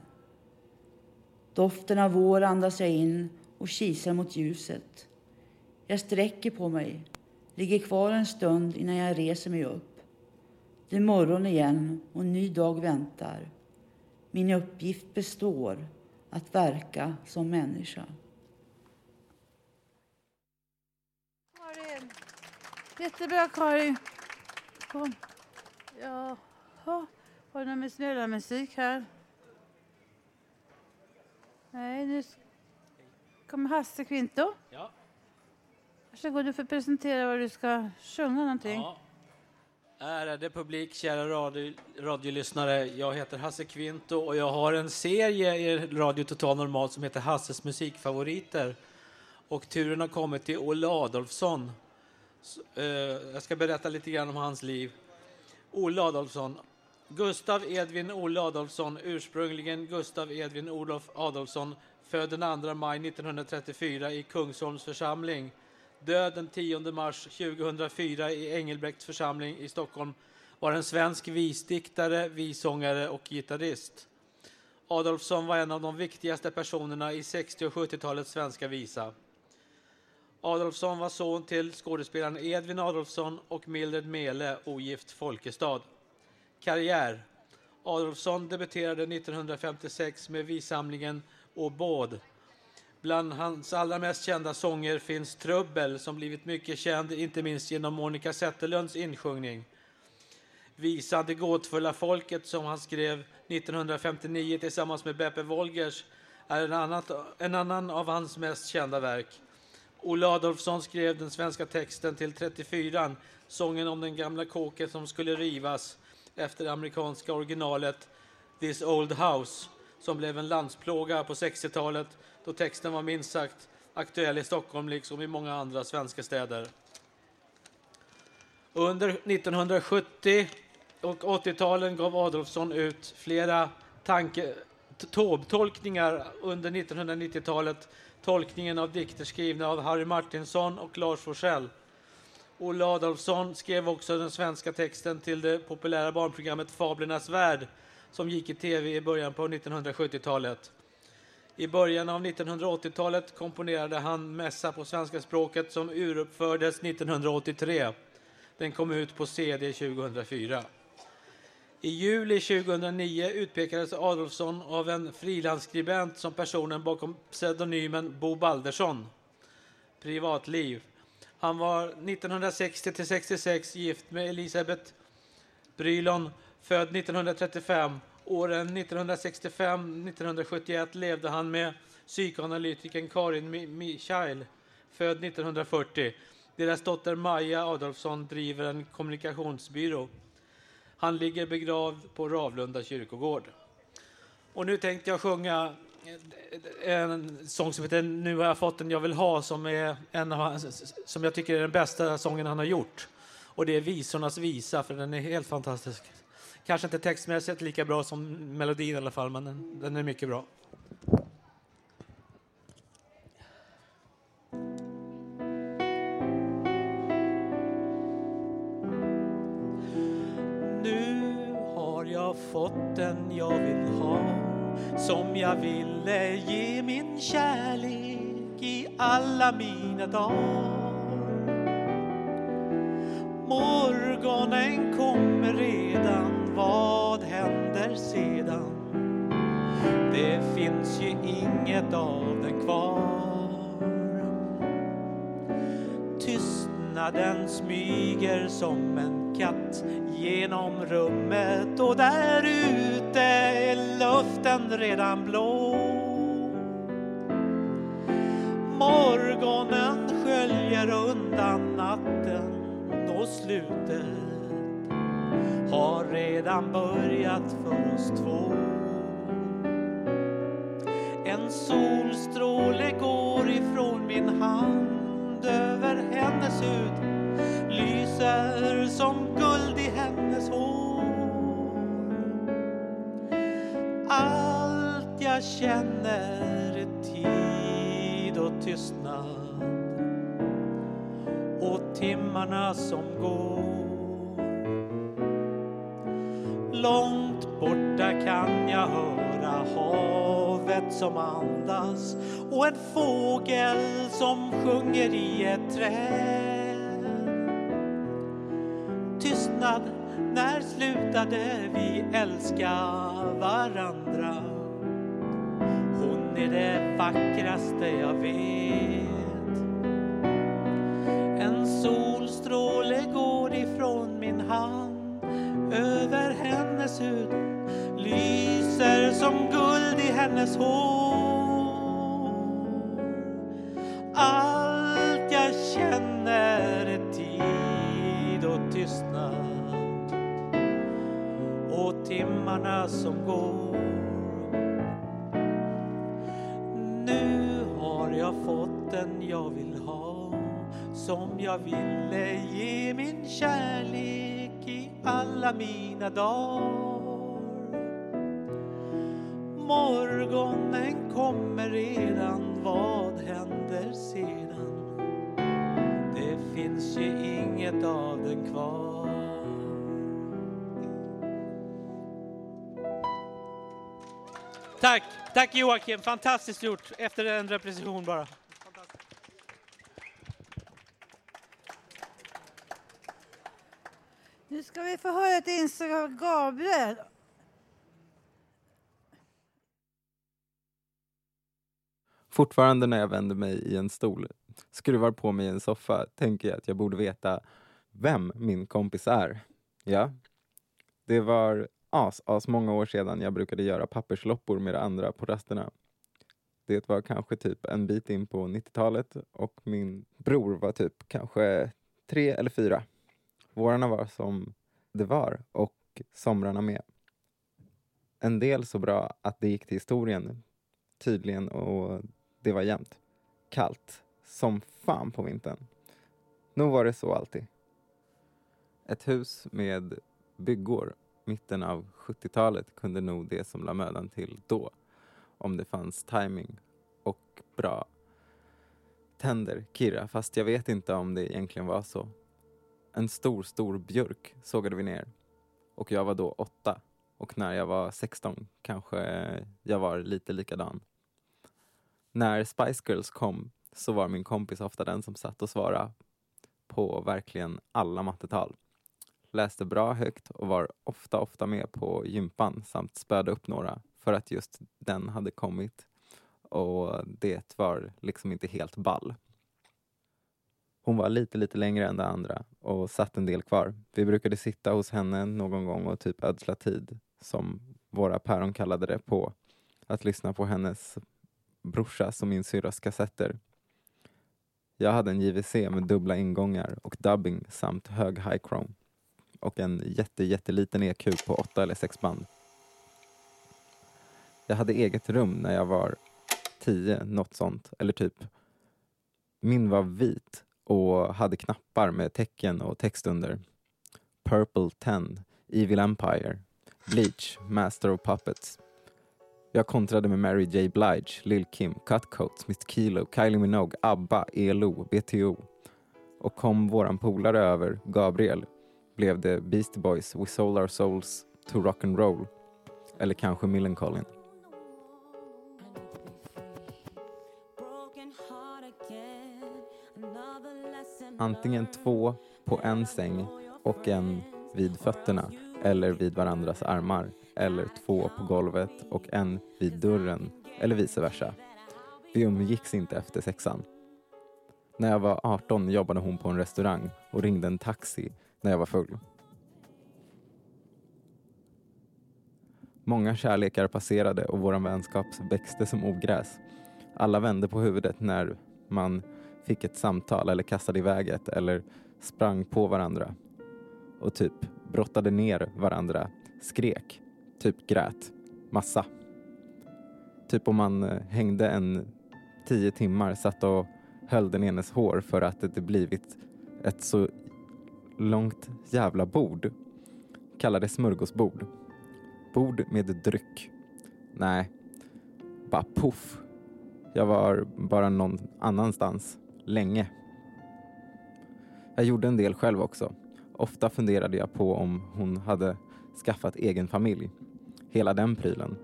Doften av vår andas jag in och kisar mot ljuset. Jag sträcker på mig, ligger kvar en stund innan jag reser mig upp. Det är morgon igen och en ny dag väntar. Min uppgift består, att verka som människa. Karin. Jättebra, Karin. Kom. Jaha. Har du någon snälla musik här? Nej, nu kommer Hasse Kvinto. Ja. Varsågod, du får presentera vad du ska sjunga någonting. Ja. Ärade publik, kära radio, radiolyssnare. Jag heter Hasse Kvinto och jag har en serie i Radio Total Normal som heter Hasses musikfavoriter. Och turen har kommit till Olle Adolfsson. Så, eh, jag ska berätta lite grann om hans liv. Olle Adolfsson. Gustav Edvin Olle Adolfsson, ursprungligen Gustav Edvin Olof Adolfsson, född den 2 maj 1934 i Kungsholms församling. Död den 10 mars 2004 i Engelbrekts församling i Stockholm var en svensk visdiktare, vissångare och gitarrist. Adolfsson var en av de viktigaste personerna i 60 och 70-talets svenska visa. Adolfsson var son till skådespelaren Edvin Adolfsson och Mildred Mele, ogift Folkestad. Karriär. Adolfsson debuterade 1956 med vissamlingen Åbåd. Bland hans allra mest kända sånger finns Trubbel som blivit mycket känd, inte minst genom Monica Zetterlunds insjungning. Visan Det gåtfulla folket som han skrev 1959 tillsammans med Beppe Wolgers är en, annat, en annan av hans mest kända verk. Olle Adolfsson skrev den svenska texten till 34 sången om den gamla kåken som skulle rivas efter det amerikanska originalet This Old House som blev en landsplåga på 60-talet då texten var minst sagt aktuell i Stockholm liksom i många andra svenska städer. Under 1970 och 80-talen gav Adolfsson ut flera tanke, tolkningar under 1990-talet. Tolkningen av dikter skrivna av Harry Martinsson och Lars Forssell. Olle Adolfsson skrev också den svenska texten till det populära barnprogrammet Fablernas värld som gick i tv i början på 1970-talet. I början av 1980-talet komponerade han Mässa på svenska språket som uruppfördes 1983. Den kom ut på CD 2004. I juli 2009 utpekades Adolfsson av en frilansskribent som personen bakom pseudonymen Bo Baldersson. Privatliv. Han var 1960 till 66 gift med Elisabeth Brylon, född 1935. Åren 1965-1971 levde han med psykoanalytikern Karin Michail, född 1940. Deras dotter Maja Adolfsson driver en kommunikationsbyrå. Han ligger begravd på Ravlunda kyrkogård. Och nu tänkte jag sjunga Eh, en sång som heter Nu har jag fått den jag vill ha som, är en av, hans- som jag tycker är den bästa sången han har gjort. Och det är Visornas visa, för den är helt fantastisk. Kanske inte textmässigt lika bra som melodin i alla fall, men den, den är mycket bra. Nu har jag fått den jag vill ha som jag ville ge min kärlek i alla mina dagar. Morgonen kommer redan, vad händer sedan? Det finns ju inget av den kvar. Tystnaden smyger som en katt genom rummet och där ute är luften redan blå. Morgonen sköljer undan natten och slutet har redan börjat för oss två. En solstråle går ifrån min hand över hennes hud lyser som guld jag känner tid och tystnad och timmarna som går. Långt borta kan jag höra havet som andas och en fågel som sjunger i ett träd. Tystnad, när slutade vi älska varandra? Hon är det vackraste jag vet. En solstråle går ifrån min hand över hennes hud lyser som guld i hennes hår. Allt jag känner är tid och tystnad och timmarna som går. Den jag vill ha som jag ville ge min kärlek i alla mina dagar. Morgonen kommer redan, vad händer sedan? Det finns ju inget av den kvar. Tack, tack Joakim, fantastiskt gjort efter en repetition bara. Nu ska vi få höra ett inslag av Gabriel. Fortfarande när jag vänder mig i en stol, skruvar på mig i en soffa, tänker jag att jag borde veta vem min kompis är. Ja, det var as, as många år sedan jag brukade göra pappersloppor med andra på rasterna. Det var kanske typ en bit in på 90-talet och min bror var typ kanske tre eller fyra. Vårarna var som det var och somrarna med. En del så bra att det gick till historien tydligen och det var jämnt. Kallt som fan på vintern. Nog var det så alltid. Ett hus med byggor mitten av 70-talet kunde nog det som la mödan till då. Om det fanns timing och bra tänder, Kira, fast jag vet inte om det egentligen var så. En stor, stor björk sågade vi ner. Och jag var då åtta. Och när jag var 16 kanske jag var lite likadan. När Spice Girls kom så var min kompis ofta den som satt och svarade på verkligen alla mattetal. Läste bra högt och var ofta, ofta med på gympan samt spöade upp några för att just den hade kommit och det var liksom inte helt ball. Hon var lite, lite längre än de andra och satt en del kvar. Vi brukade sitta hos henne någon gång och typ ödsla tid, som våra päron kallade det, på att lyssna på hennes brorsas och min syrras kassetter. Jag hade en JVC med dubbla ingångar och dubbing samt hög high chrome och en jätte, jätteliten EQ på 8 eller 6 band. Jag hade eget rum när jag var 10, något sånt, eller typ. Min var vit och hade knappar med tecken och text under. Purple 10, Evil Empire, Bleach, Master of Puppets. Jag kontrade med Mary J Blige, Lil Kim, Cutcoats, Miss Kilo, Kylie Minogue, ABBA, ELO, BTO. Och kom våran polare över, Gabriel, blev det Beastie Boys, We Sold Our Souls to Rock and Roll. Eller kanske Millencolin. Antingen två på en säng och en vid fötterna eller vid varandras armar eller två på golvet och en vid dörren eller vice versa. Vi umgicks inte efter sexan. När jag var 18 jobbade hon på en restaurang och ringde en taxi när jag var full. Många kärlekar passerade och vår vänskap växte som ogräs. Alla vände på huvudet när man fick ett samtal eller kastade iväg ett eller sprang på varandra och typ brottade ner varandra, skrek, typ grät, massa. Typ om man eh, hängde en tio timmar, satt och höll den enes hår för att det blivit ett så långt jävla bord. Kalla det smörgåsbord. Bord med dryck. Nej, bara poff. Jag var bara någon annanstans, länge. Jag gjorde en del själv också. Ofta funderade jag på om hon hade skaffat egen familj. Hela den prylen.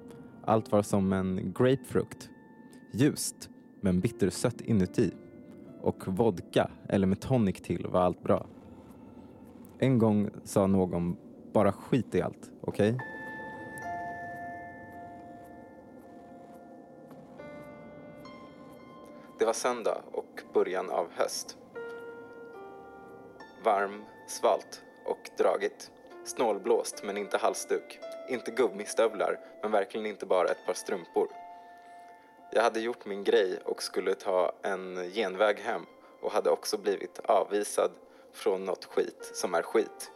Allt var som en grapefrukt. Ljust, men bittersött inuti. Och vodka, eller med tonic till, var allt bra. En gång sa någon, bara skit i allt, okej? Okay? Det var söndag och början av höst. Varm, svalt och dragigt. Snålblåst men inte halsduk. Inte gummistövlar men verkligen inte bara ett par strumpor. Jag hade gjort min grej och skulle ta en genväg hem och hade också blivit avvisad från något skit som är skit.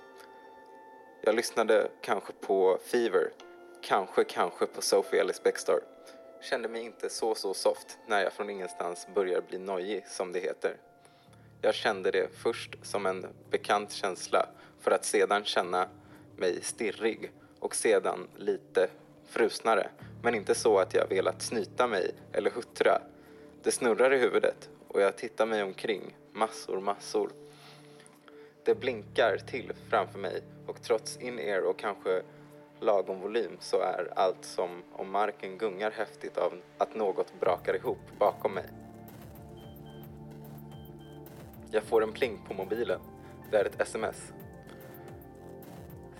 Jag lyssnade kanske på Fever, kanske, kanske på Sophie Ellis Bextor. Kände mig inte så, så soft när jag från ingenstans börjar bli nojig, som det heter. Jag kände det först som en bekant känsla för att sedan känna mig stirrig och sedan lite frusnare. Men inte så att jag velat snyta mig eller huttra. Det snurrar i huvudet och jag tittar mig omkring, massor, massor. Det blinkar till framför mig och trots in-ear och kanske lagom volym så är allt som om marken gungar häftigt av att något brakar ihop bakom mig. Jag får en pling på mobilen. Det är ett sms.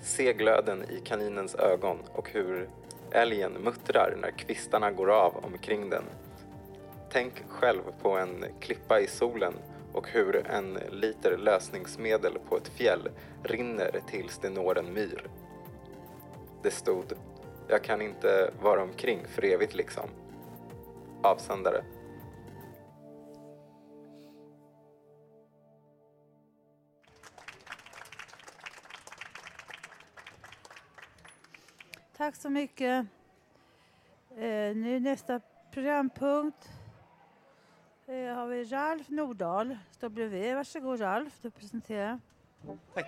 Se glöden i kaninens ögon och hur älgen muttrar när kvistarna går av omkring den. Tänk själv på en klippa i solen och hur en liter lösningsmedel på ett fjäll rinner tills det når en myr. Det stod, jag kan inte vara omkring för evigt liksom. Avsändare. Tack så mycket. Eh, nu nästa programpunkt eh, har vi Ralf Nordahl. Står bredvid. Varsågod Ralf, du presenterar. Tack.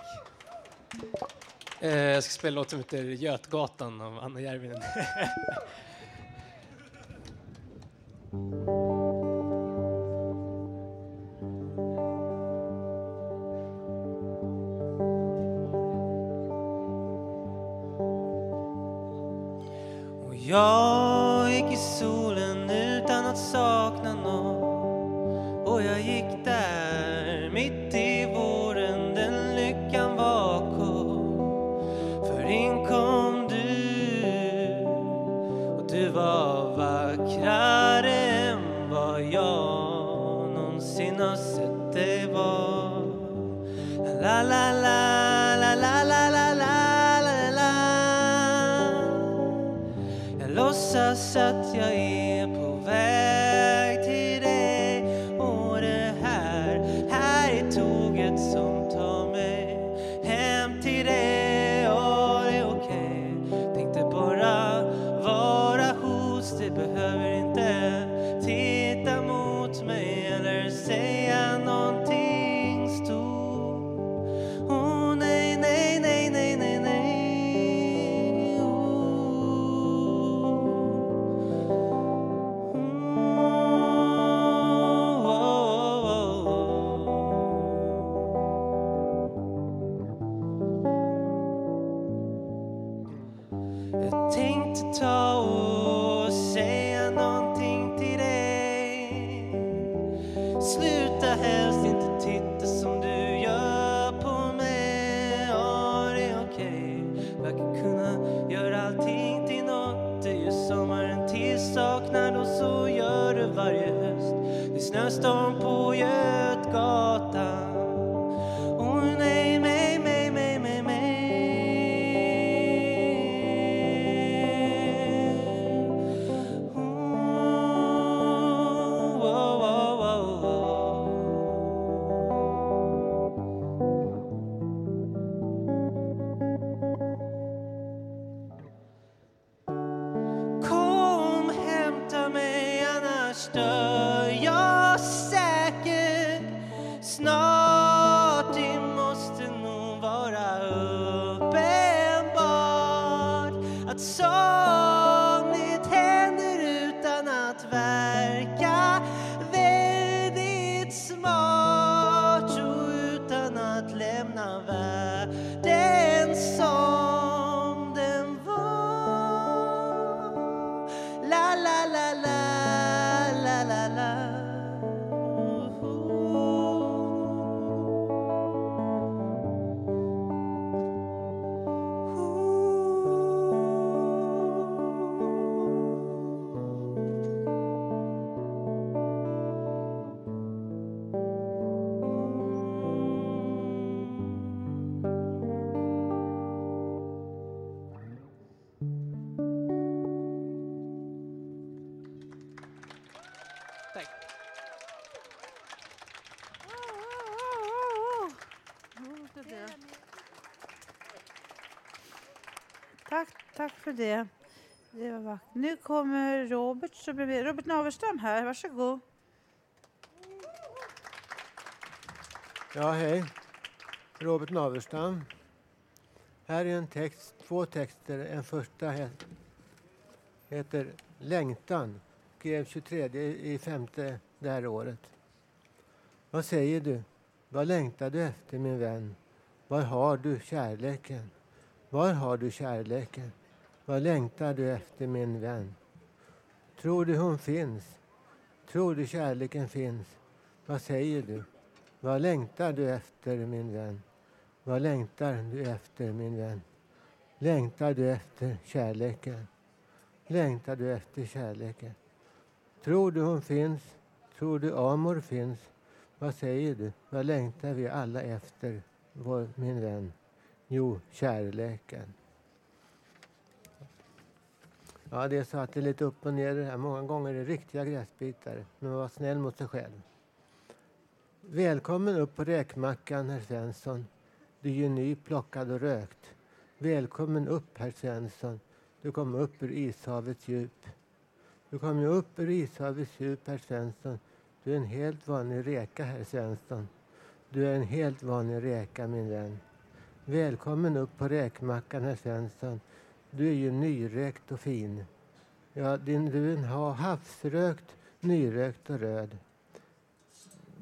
Eh, jag ska spela låt som heter Götgatan av Anna Järvinen. Och jag gick i solen utan att sakna någon Och jag gick där fortsatt tack för det. det var vackert. Nu kommer Robert, så. Robert Naverstam här, varsågod. Ja, hej. Robert Naverstam. Här är en text, två texter. En första het, heter Längtan. Skrevs 23 i femte det här året. Vad säger du? Vad längtar du efter min vän? Var har du kärleken? Var har du kärleken? Vad längtar du efter min vän? Tror du hon finns? Tror du kärleken finns? Vad säger du? Vad längtar du efter min vän? Vad längtar du efter min vän? Längtar du efter kärleken? Längtar du efter kärleken? Tror du hon finns? Tror du Amor finns? Vad säger du? Vad längtar vi alla efter, vår, min vän? Jo, kärleken. Ja, det är så att det är lite upp och ner det här. Många gånger är det riktiga gräsbitar. Men var snäll mot sig själv. Välkommen upp på räkmackan, herr Svensson. Du är ju nyplockad och rökt. Välkommen upp, herr Svensson. Du kom upp ur ishavets djup. Du kom ju upp ur ishavets djup, herr Svensson. Du är en helt vanlig reka, herr Svensson. Du är en helt vanlig reka, min vän. Välkommen upp på räkmackan, herr Svensson. Du är ju nyrökt och fin. Ja, din, du är havsrökt, nyrökt och röd.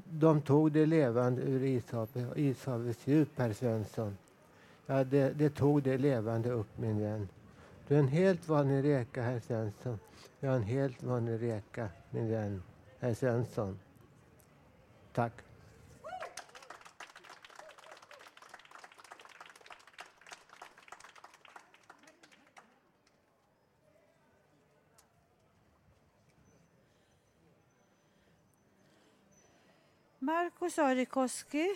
De tog det levande ur ishavet, ishavets djup, herr Svensson. Ja, det, det tog det levande upp, min vän. Du är en helt vanlig reka, herr Svensson. Jag är en helt vanlig reka, min vän, herr Svensson. Tack. Marko Sarikoski.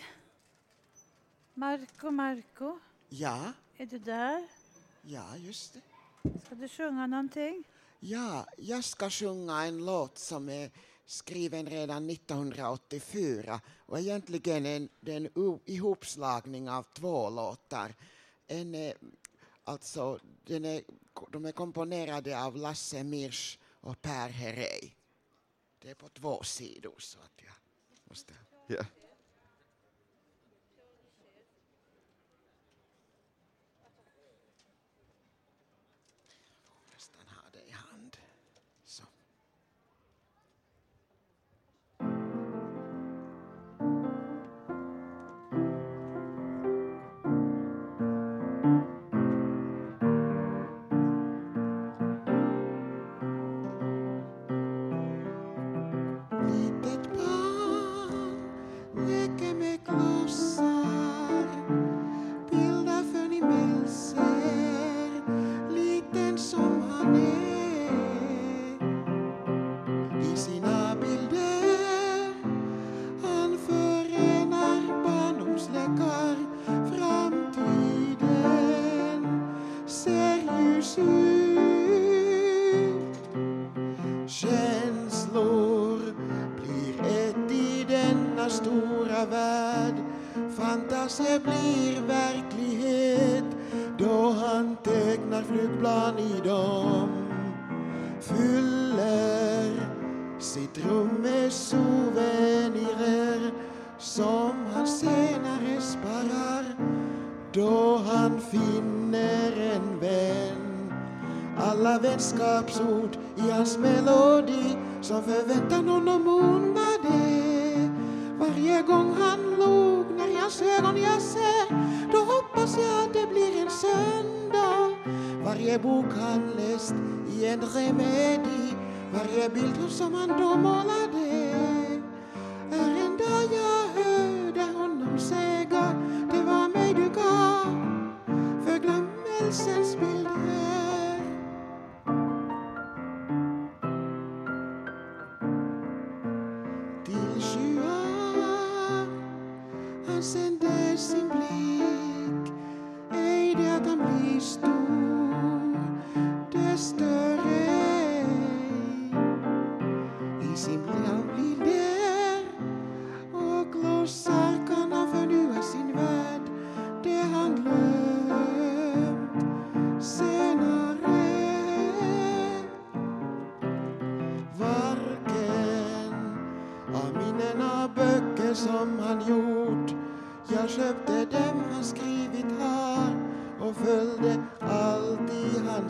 Marko, Marko. Ja, Är du där? ja, just det. Ska du sjunga någonting? Ja, jag ska sjunga en låt som är skriven redan 1984 och egentligen en, det är en ihopslagning av två låtar. En är, alltså, den är, de är komponerade av Lasse Mirsch och Per Herrey. Det är på två sidor så att jag måste... Ja.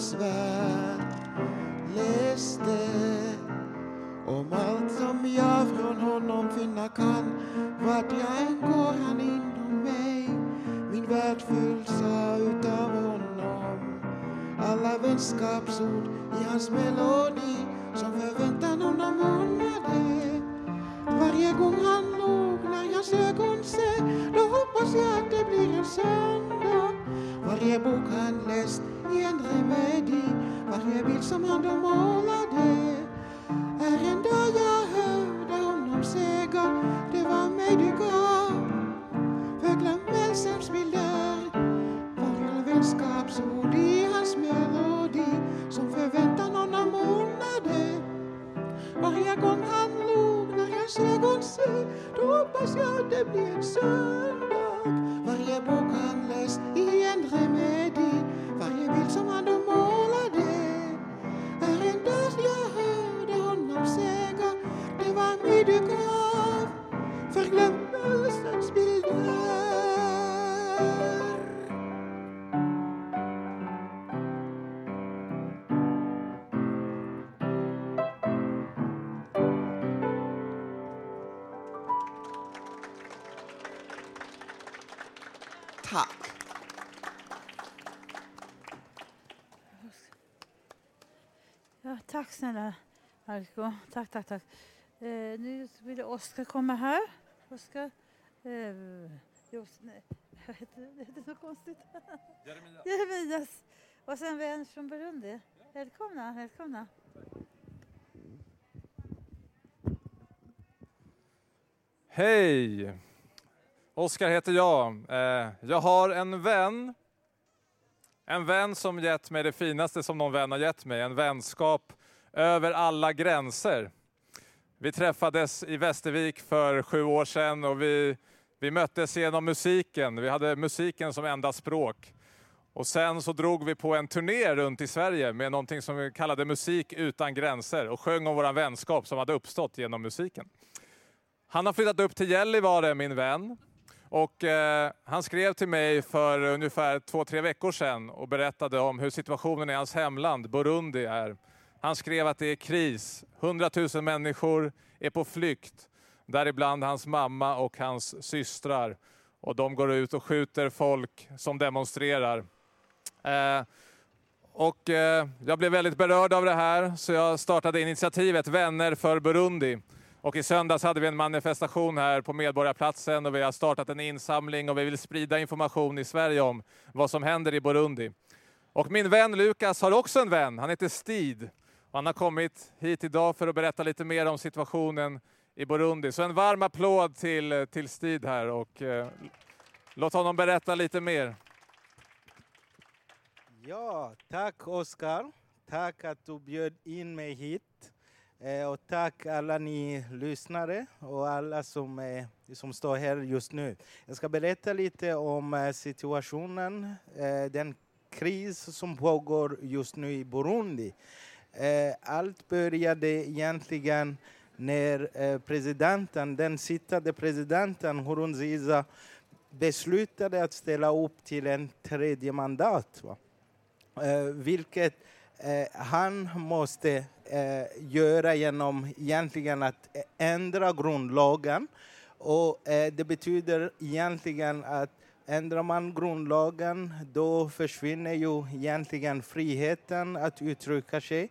I snälla Marco. Tack, tack, tack. Eh, nu vill Oskar komma här. Oskar. Eh, Jos, nej, vad heter det? Det heter så konstigt. Jeremias. Jeremias. Och sen vän från Burundi. Välkomna, välkomna. Hej! Oskar heter jag. Eh, Jag har en vän. En vän som gett mig det finaste som någon vän har gett mig. En vänskap över alla gränser. Vi träffades i Västervik för sju år sedan och vi, vi möttes genom musiken. Vi hade musiken som enda språk. Och sen så drog vi på en turné runt i Sverige med någonting som vi kallade Musik utan gränser och sjöng om vår vänskap som hade uppstått genom musiken. Han har flyttat upp till Gällivare, min vän. Och eh, han skrev till mig för ungefär två, tre veckor sedan och berättade om hur situationen i hans hemland, Burundi, är. Han skrev att det är kris. 100 000 människor är på flykt. Däribland hans mamma och hans systrar. Och de går ut och skjuter folk som demonstrerar. Eh, och eh, jag blev väldigt berörd av det här så jag startade initiativet Vänner för Burundi. Och i söndags hade vi en manifestation här på Medborgarplatsen och vi har startat en insamling och vi vill sprida information i Sverige om vad som händer i Burundi. Och min vän Lukas har också en vän, han heter Stid. Och han har kommit hit idag för att berätta lite mer om situationen i Burundi. Så en varm applåd till, till Stid här och eh, låt honom berätta lite mer. Ja, tack Oskar. Tack att du bjöd in mig hit. Eh, och tack alla ni lyssnare och alla som, eh, som står här just nu. Jag ska berätta lite om eh, situationen, eh, den kris som pågår just nu i Burundi. Eh, allt började egentligen när eh, presidenten, den sittande presidenten Nkurunziza beslutade att ställa upp till en tredje mandat. Va? Eh, vilket eh, han måste eh, göra genom egentligen att ändra grundlagen. Och eh, det betyder egentligen att ändrar man grundlagen då försvinner ju egentligen friheten att uttrycka sig.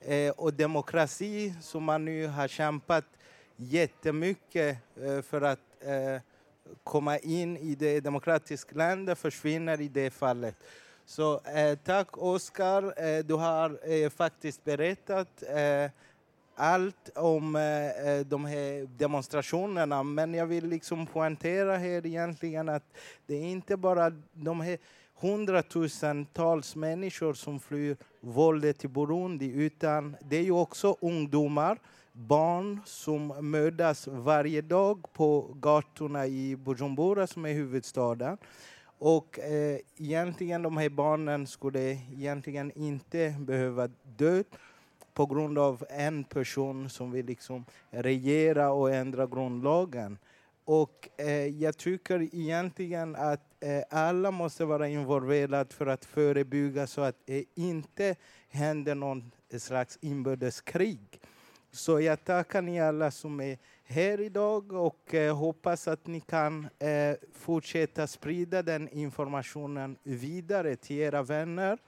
Eh, och demokrati som man nu har kämpat jättemycket eh, för att eh, komma in i det demokratiska landet försvinner i det fallet. Så eh, tack Oskar, eh, du har eh, faktiskt berättat eh, allt om eh, eh, de här demonstrationerna. Men jag vill liksom poängtera här egentligen att det är inte bara de här hundratusentals människor som flyr våldet i Burundi utan det är ju också ungdomar, barn som mördas varje dag på gatorna i Bujumbura som är huvudstaden. Och eh, egentligen de här barnen skulle egentligen inte behöva dö på grund av en person som vill liksom regera och ändra grundlagen. Och eh, jag tycker egentligen att eh, alla måste vara involverade för att förebygga så att det inte händer någon slags inbördeskrig. Så jag tackar ni alla som är här idag och eh, hoppas att ni kan eh, fortsätta sprida den informationen vidare till era vänner,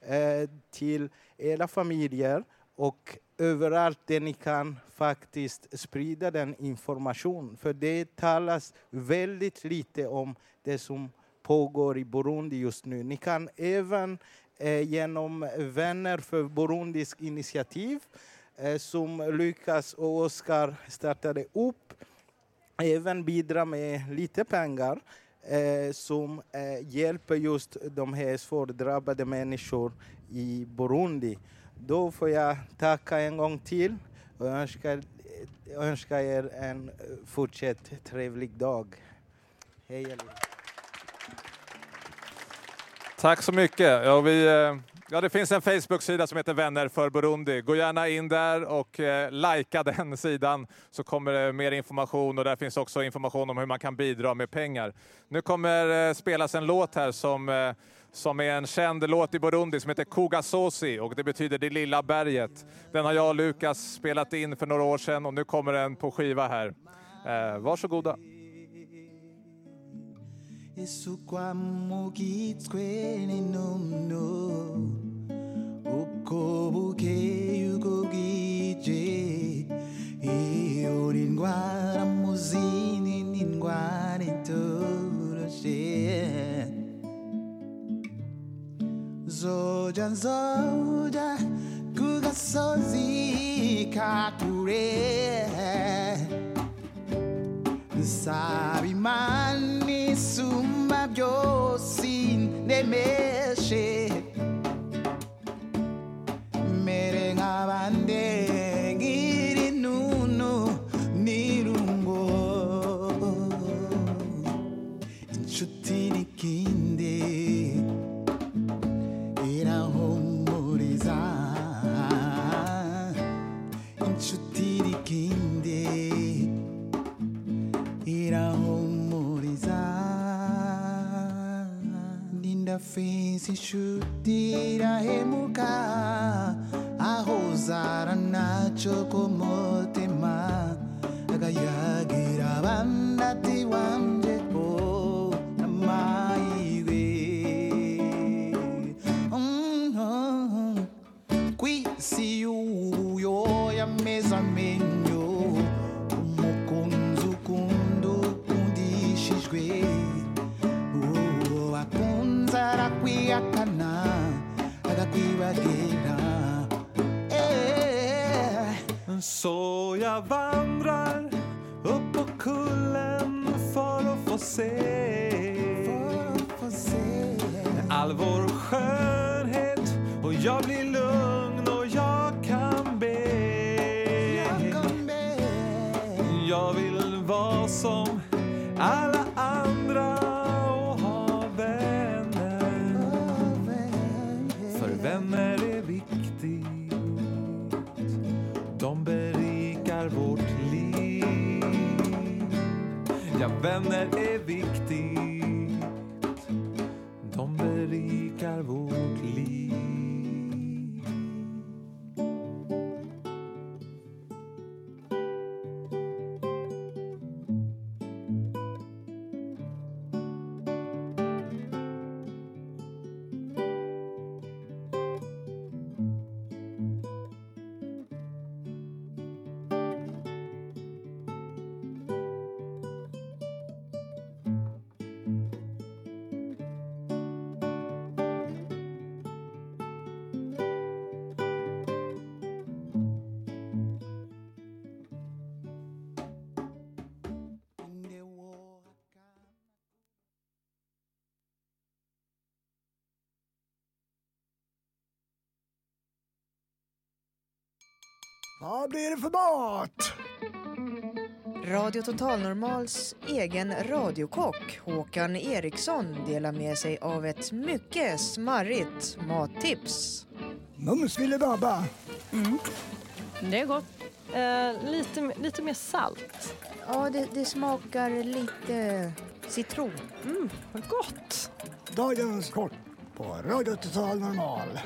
eh, till era familjer och överallt där ni kan faktiskt sprida den information. För det talas väldigt lite om det som pågår i Burundi just nu. Ni kan även eh, genom Vänner för Burundis initiativ eh, som Lukas och Oskar startade upp även bidra med lite pengar eh, som eh, hjälper just de här svårdrabbade människor i Burundi. Då får jag tacka en gång till och önska, önska er en fortsatt trevlig dag. Hej allihopa. Tack så mycket. Ja, vi, eh, ja, det finns en Facebook-sida som heter Vänner för Burundi. Gå gärna in där och eh, likea (laughs) den sidan så kommer det mer information och där finns också information om hur man kan bidra med pengar. Nu kommer eh, spelas en låt här som, eh, som är en känd låt i Burundi som heter Kugasosi och det betyder det lilla berget. Den har jag och Lukas spelat in för några år sedan och nu kommer den på skiva här. Eh, varsågoda. esukwamukiitsweni ゾジゾジ具がそじ隠れ Sabi man ni sumab yo sin de meshe Mereng abandera afim se chutira remuka a rosara na chokomotema agayagira banda tiwanje po namaiwe qui si uyo ya mesa Så jag vandrar upp på kullen för att få se. All vår skönhet vänner är viktigt. Vad blir det för mat? Radio Total Normals egen radiokock Håkan Eriksson delar med sig av ett mycket smarrigt mattips. Mums filibabba. Mm. Det är gott. Eh, lite, lite mer salt. Ja, det, det smakar lite citron. Mm, vad gott! Dagens kort på Radio Total Normal.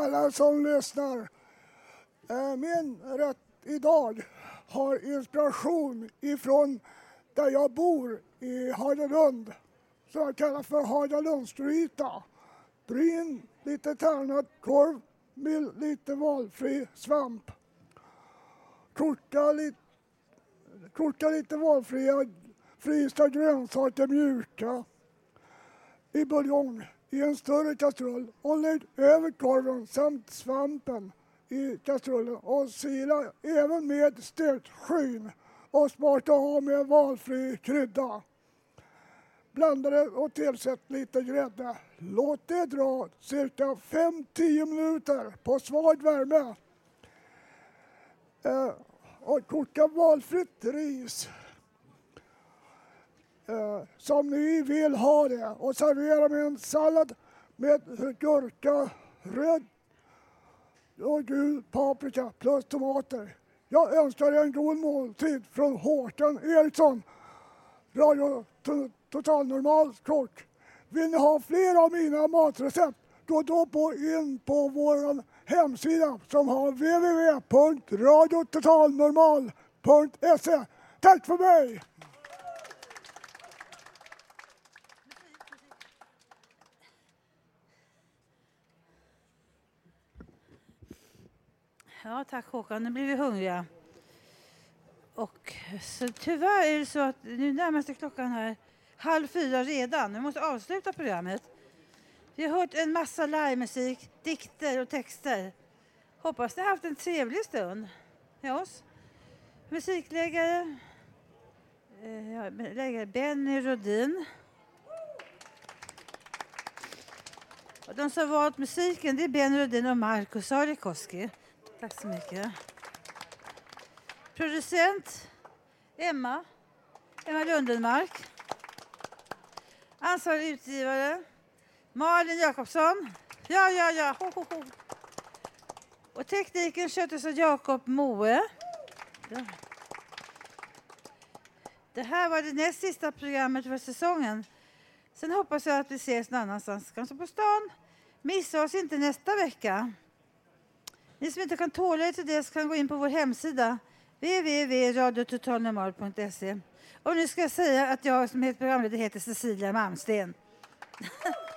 Alla som lyssnar! Eh, min rätt idag har inspiration ifrån där jag bor i Hagalund som jag kallar för Hagalundsgryta. Bryn, lite tärnad korv med lite valfri svamp. Koka lite, koka lite valfria frysta grönsaker mjuka i buljong i en större kastrull och lägg över korven samt svampen i kastrullen och sila även med stekt skyn och smaka av med valfri krydda. Blanda det och tillsätt lite grädde. Låt det dra cirka 5-10 minuter på svag värme. Eh, och koka valfritt ris eh, som ni vill ha det och servera med en sallad med gurka, röd och gul paprika plus tomater. Jag önskar en god måltid från Håkan Eriksson, Radio Total Normal kock. Vill ni ha fler av mina matrecept, gå då på in på vår hemsida som har www.radiototalnormal.se. Tack för mig! Ja, tack Håkan. Nu blir vi hungriga. Och så tyvärr är det så att nu närmar sig klockan här halv fyra redan. Vi måste avsluta programmet. Vi har hört en massa livemusik, dikter och texter. Hoppas ni har haft en trevlig stund med oss. Musikläggare, eh, läggare Benny Rodin. Och de som har valt musiken det är Benny Rodin och Markus Sarikoski. Tack så mycket. Producent Emma, Emma Lundenmark. Ansvarig utgivare Malin Jakobsson. Ja, ja, ja. Ho, ho, ho. Och tekniken sköttes av Jakob Moe. Ja. Det här var det näst sista programmet för säsongen. Sen hoppas jag att vi ses någon annanstans, kanske på stan. Missa oss inte nästa vecka. Ni som inte kan tåla er till det kan gå in på vår hemsida www.radiototalnormal.se. Och nu ska jag säga att jag som heter programledare heter Cecilia Malmsten. (laughs)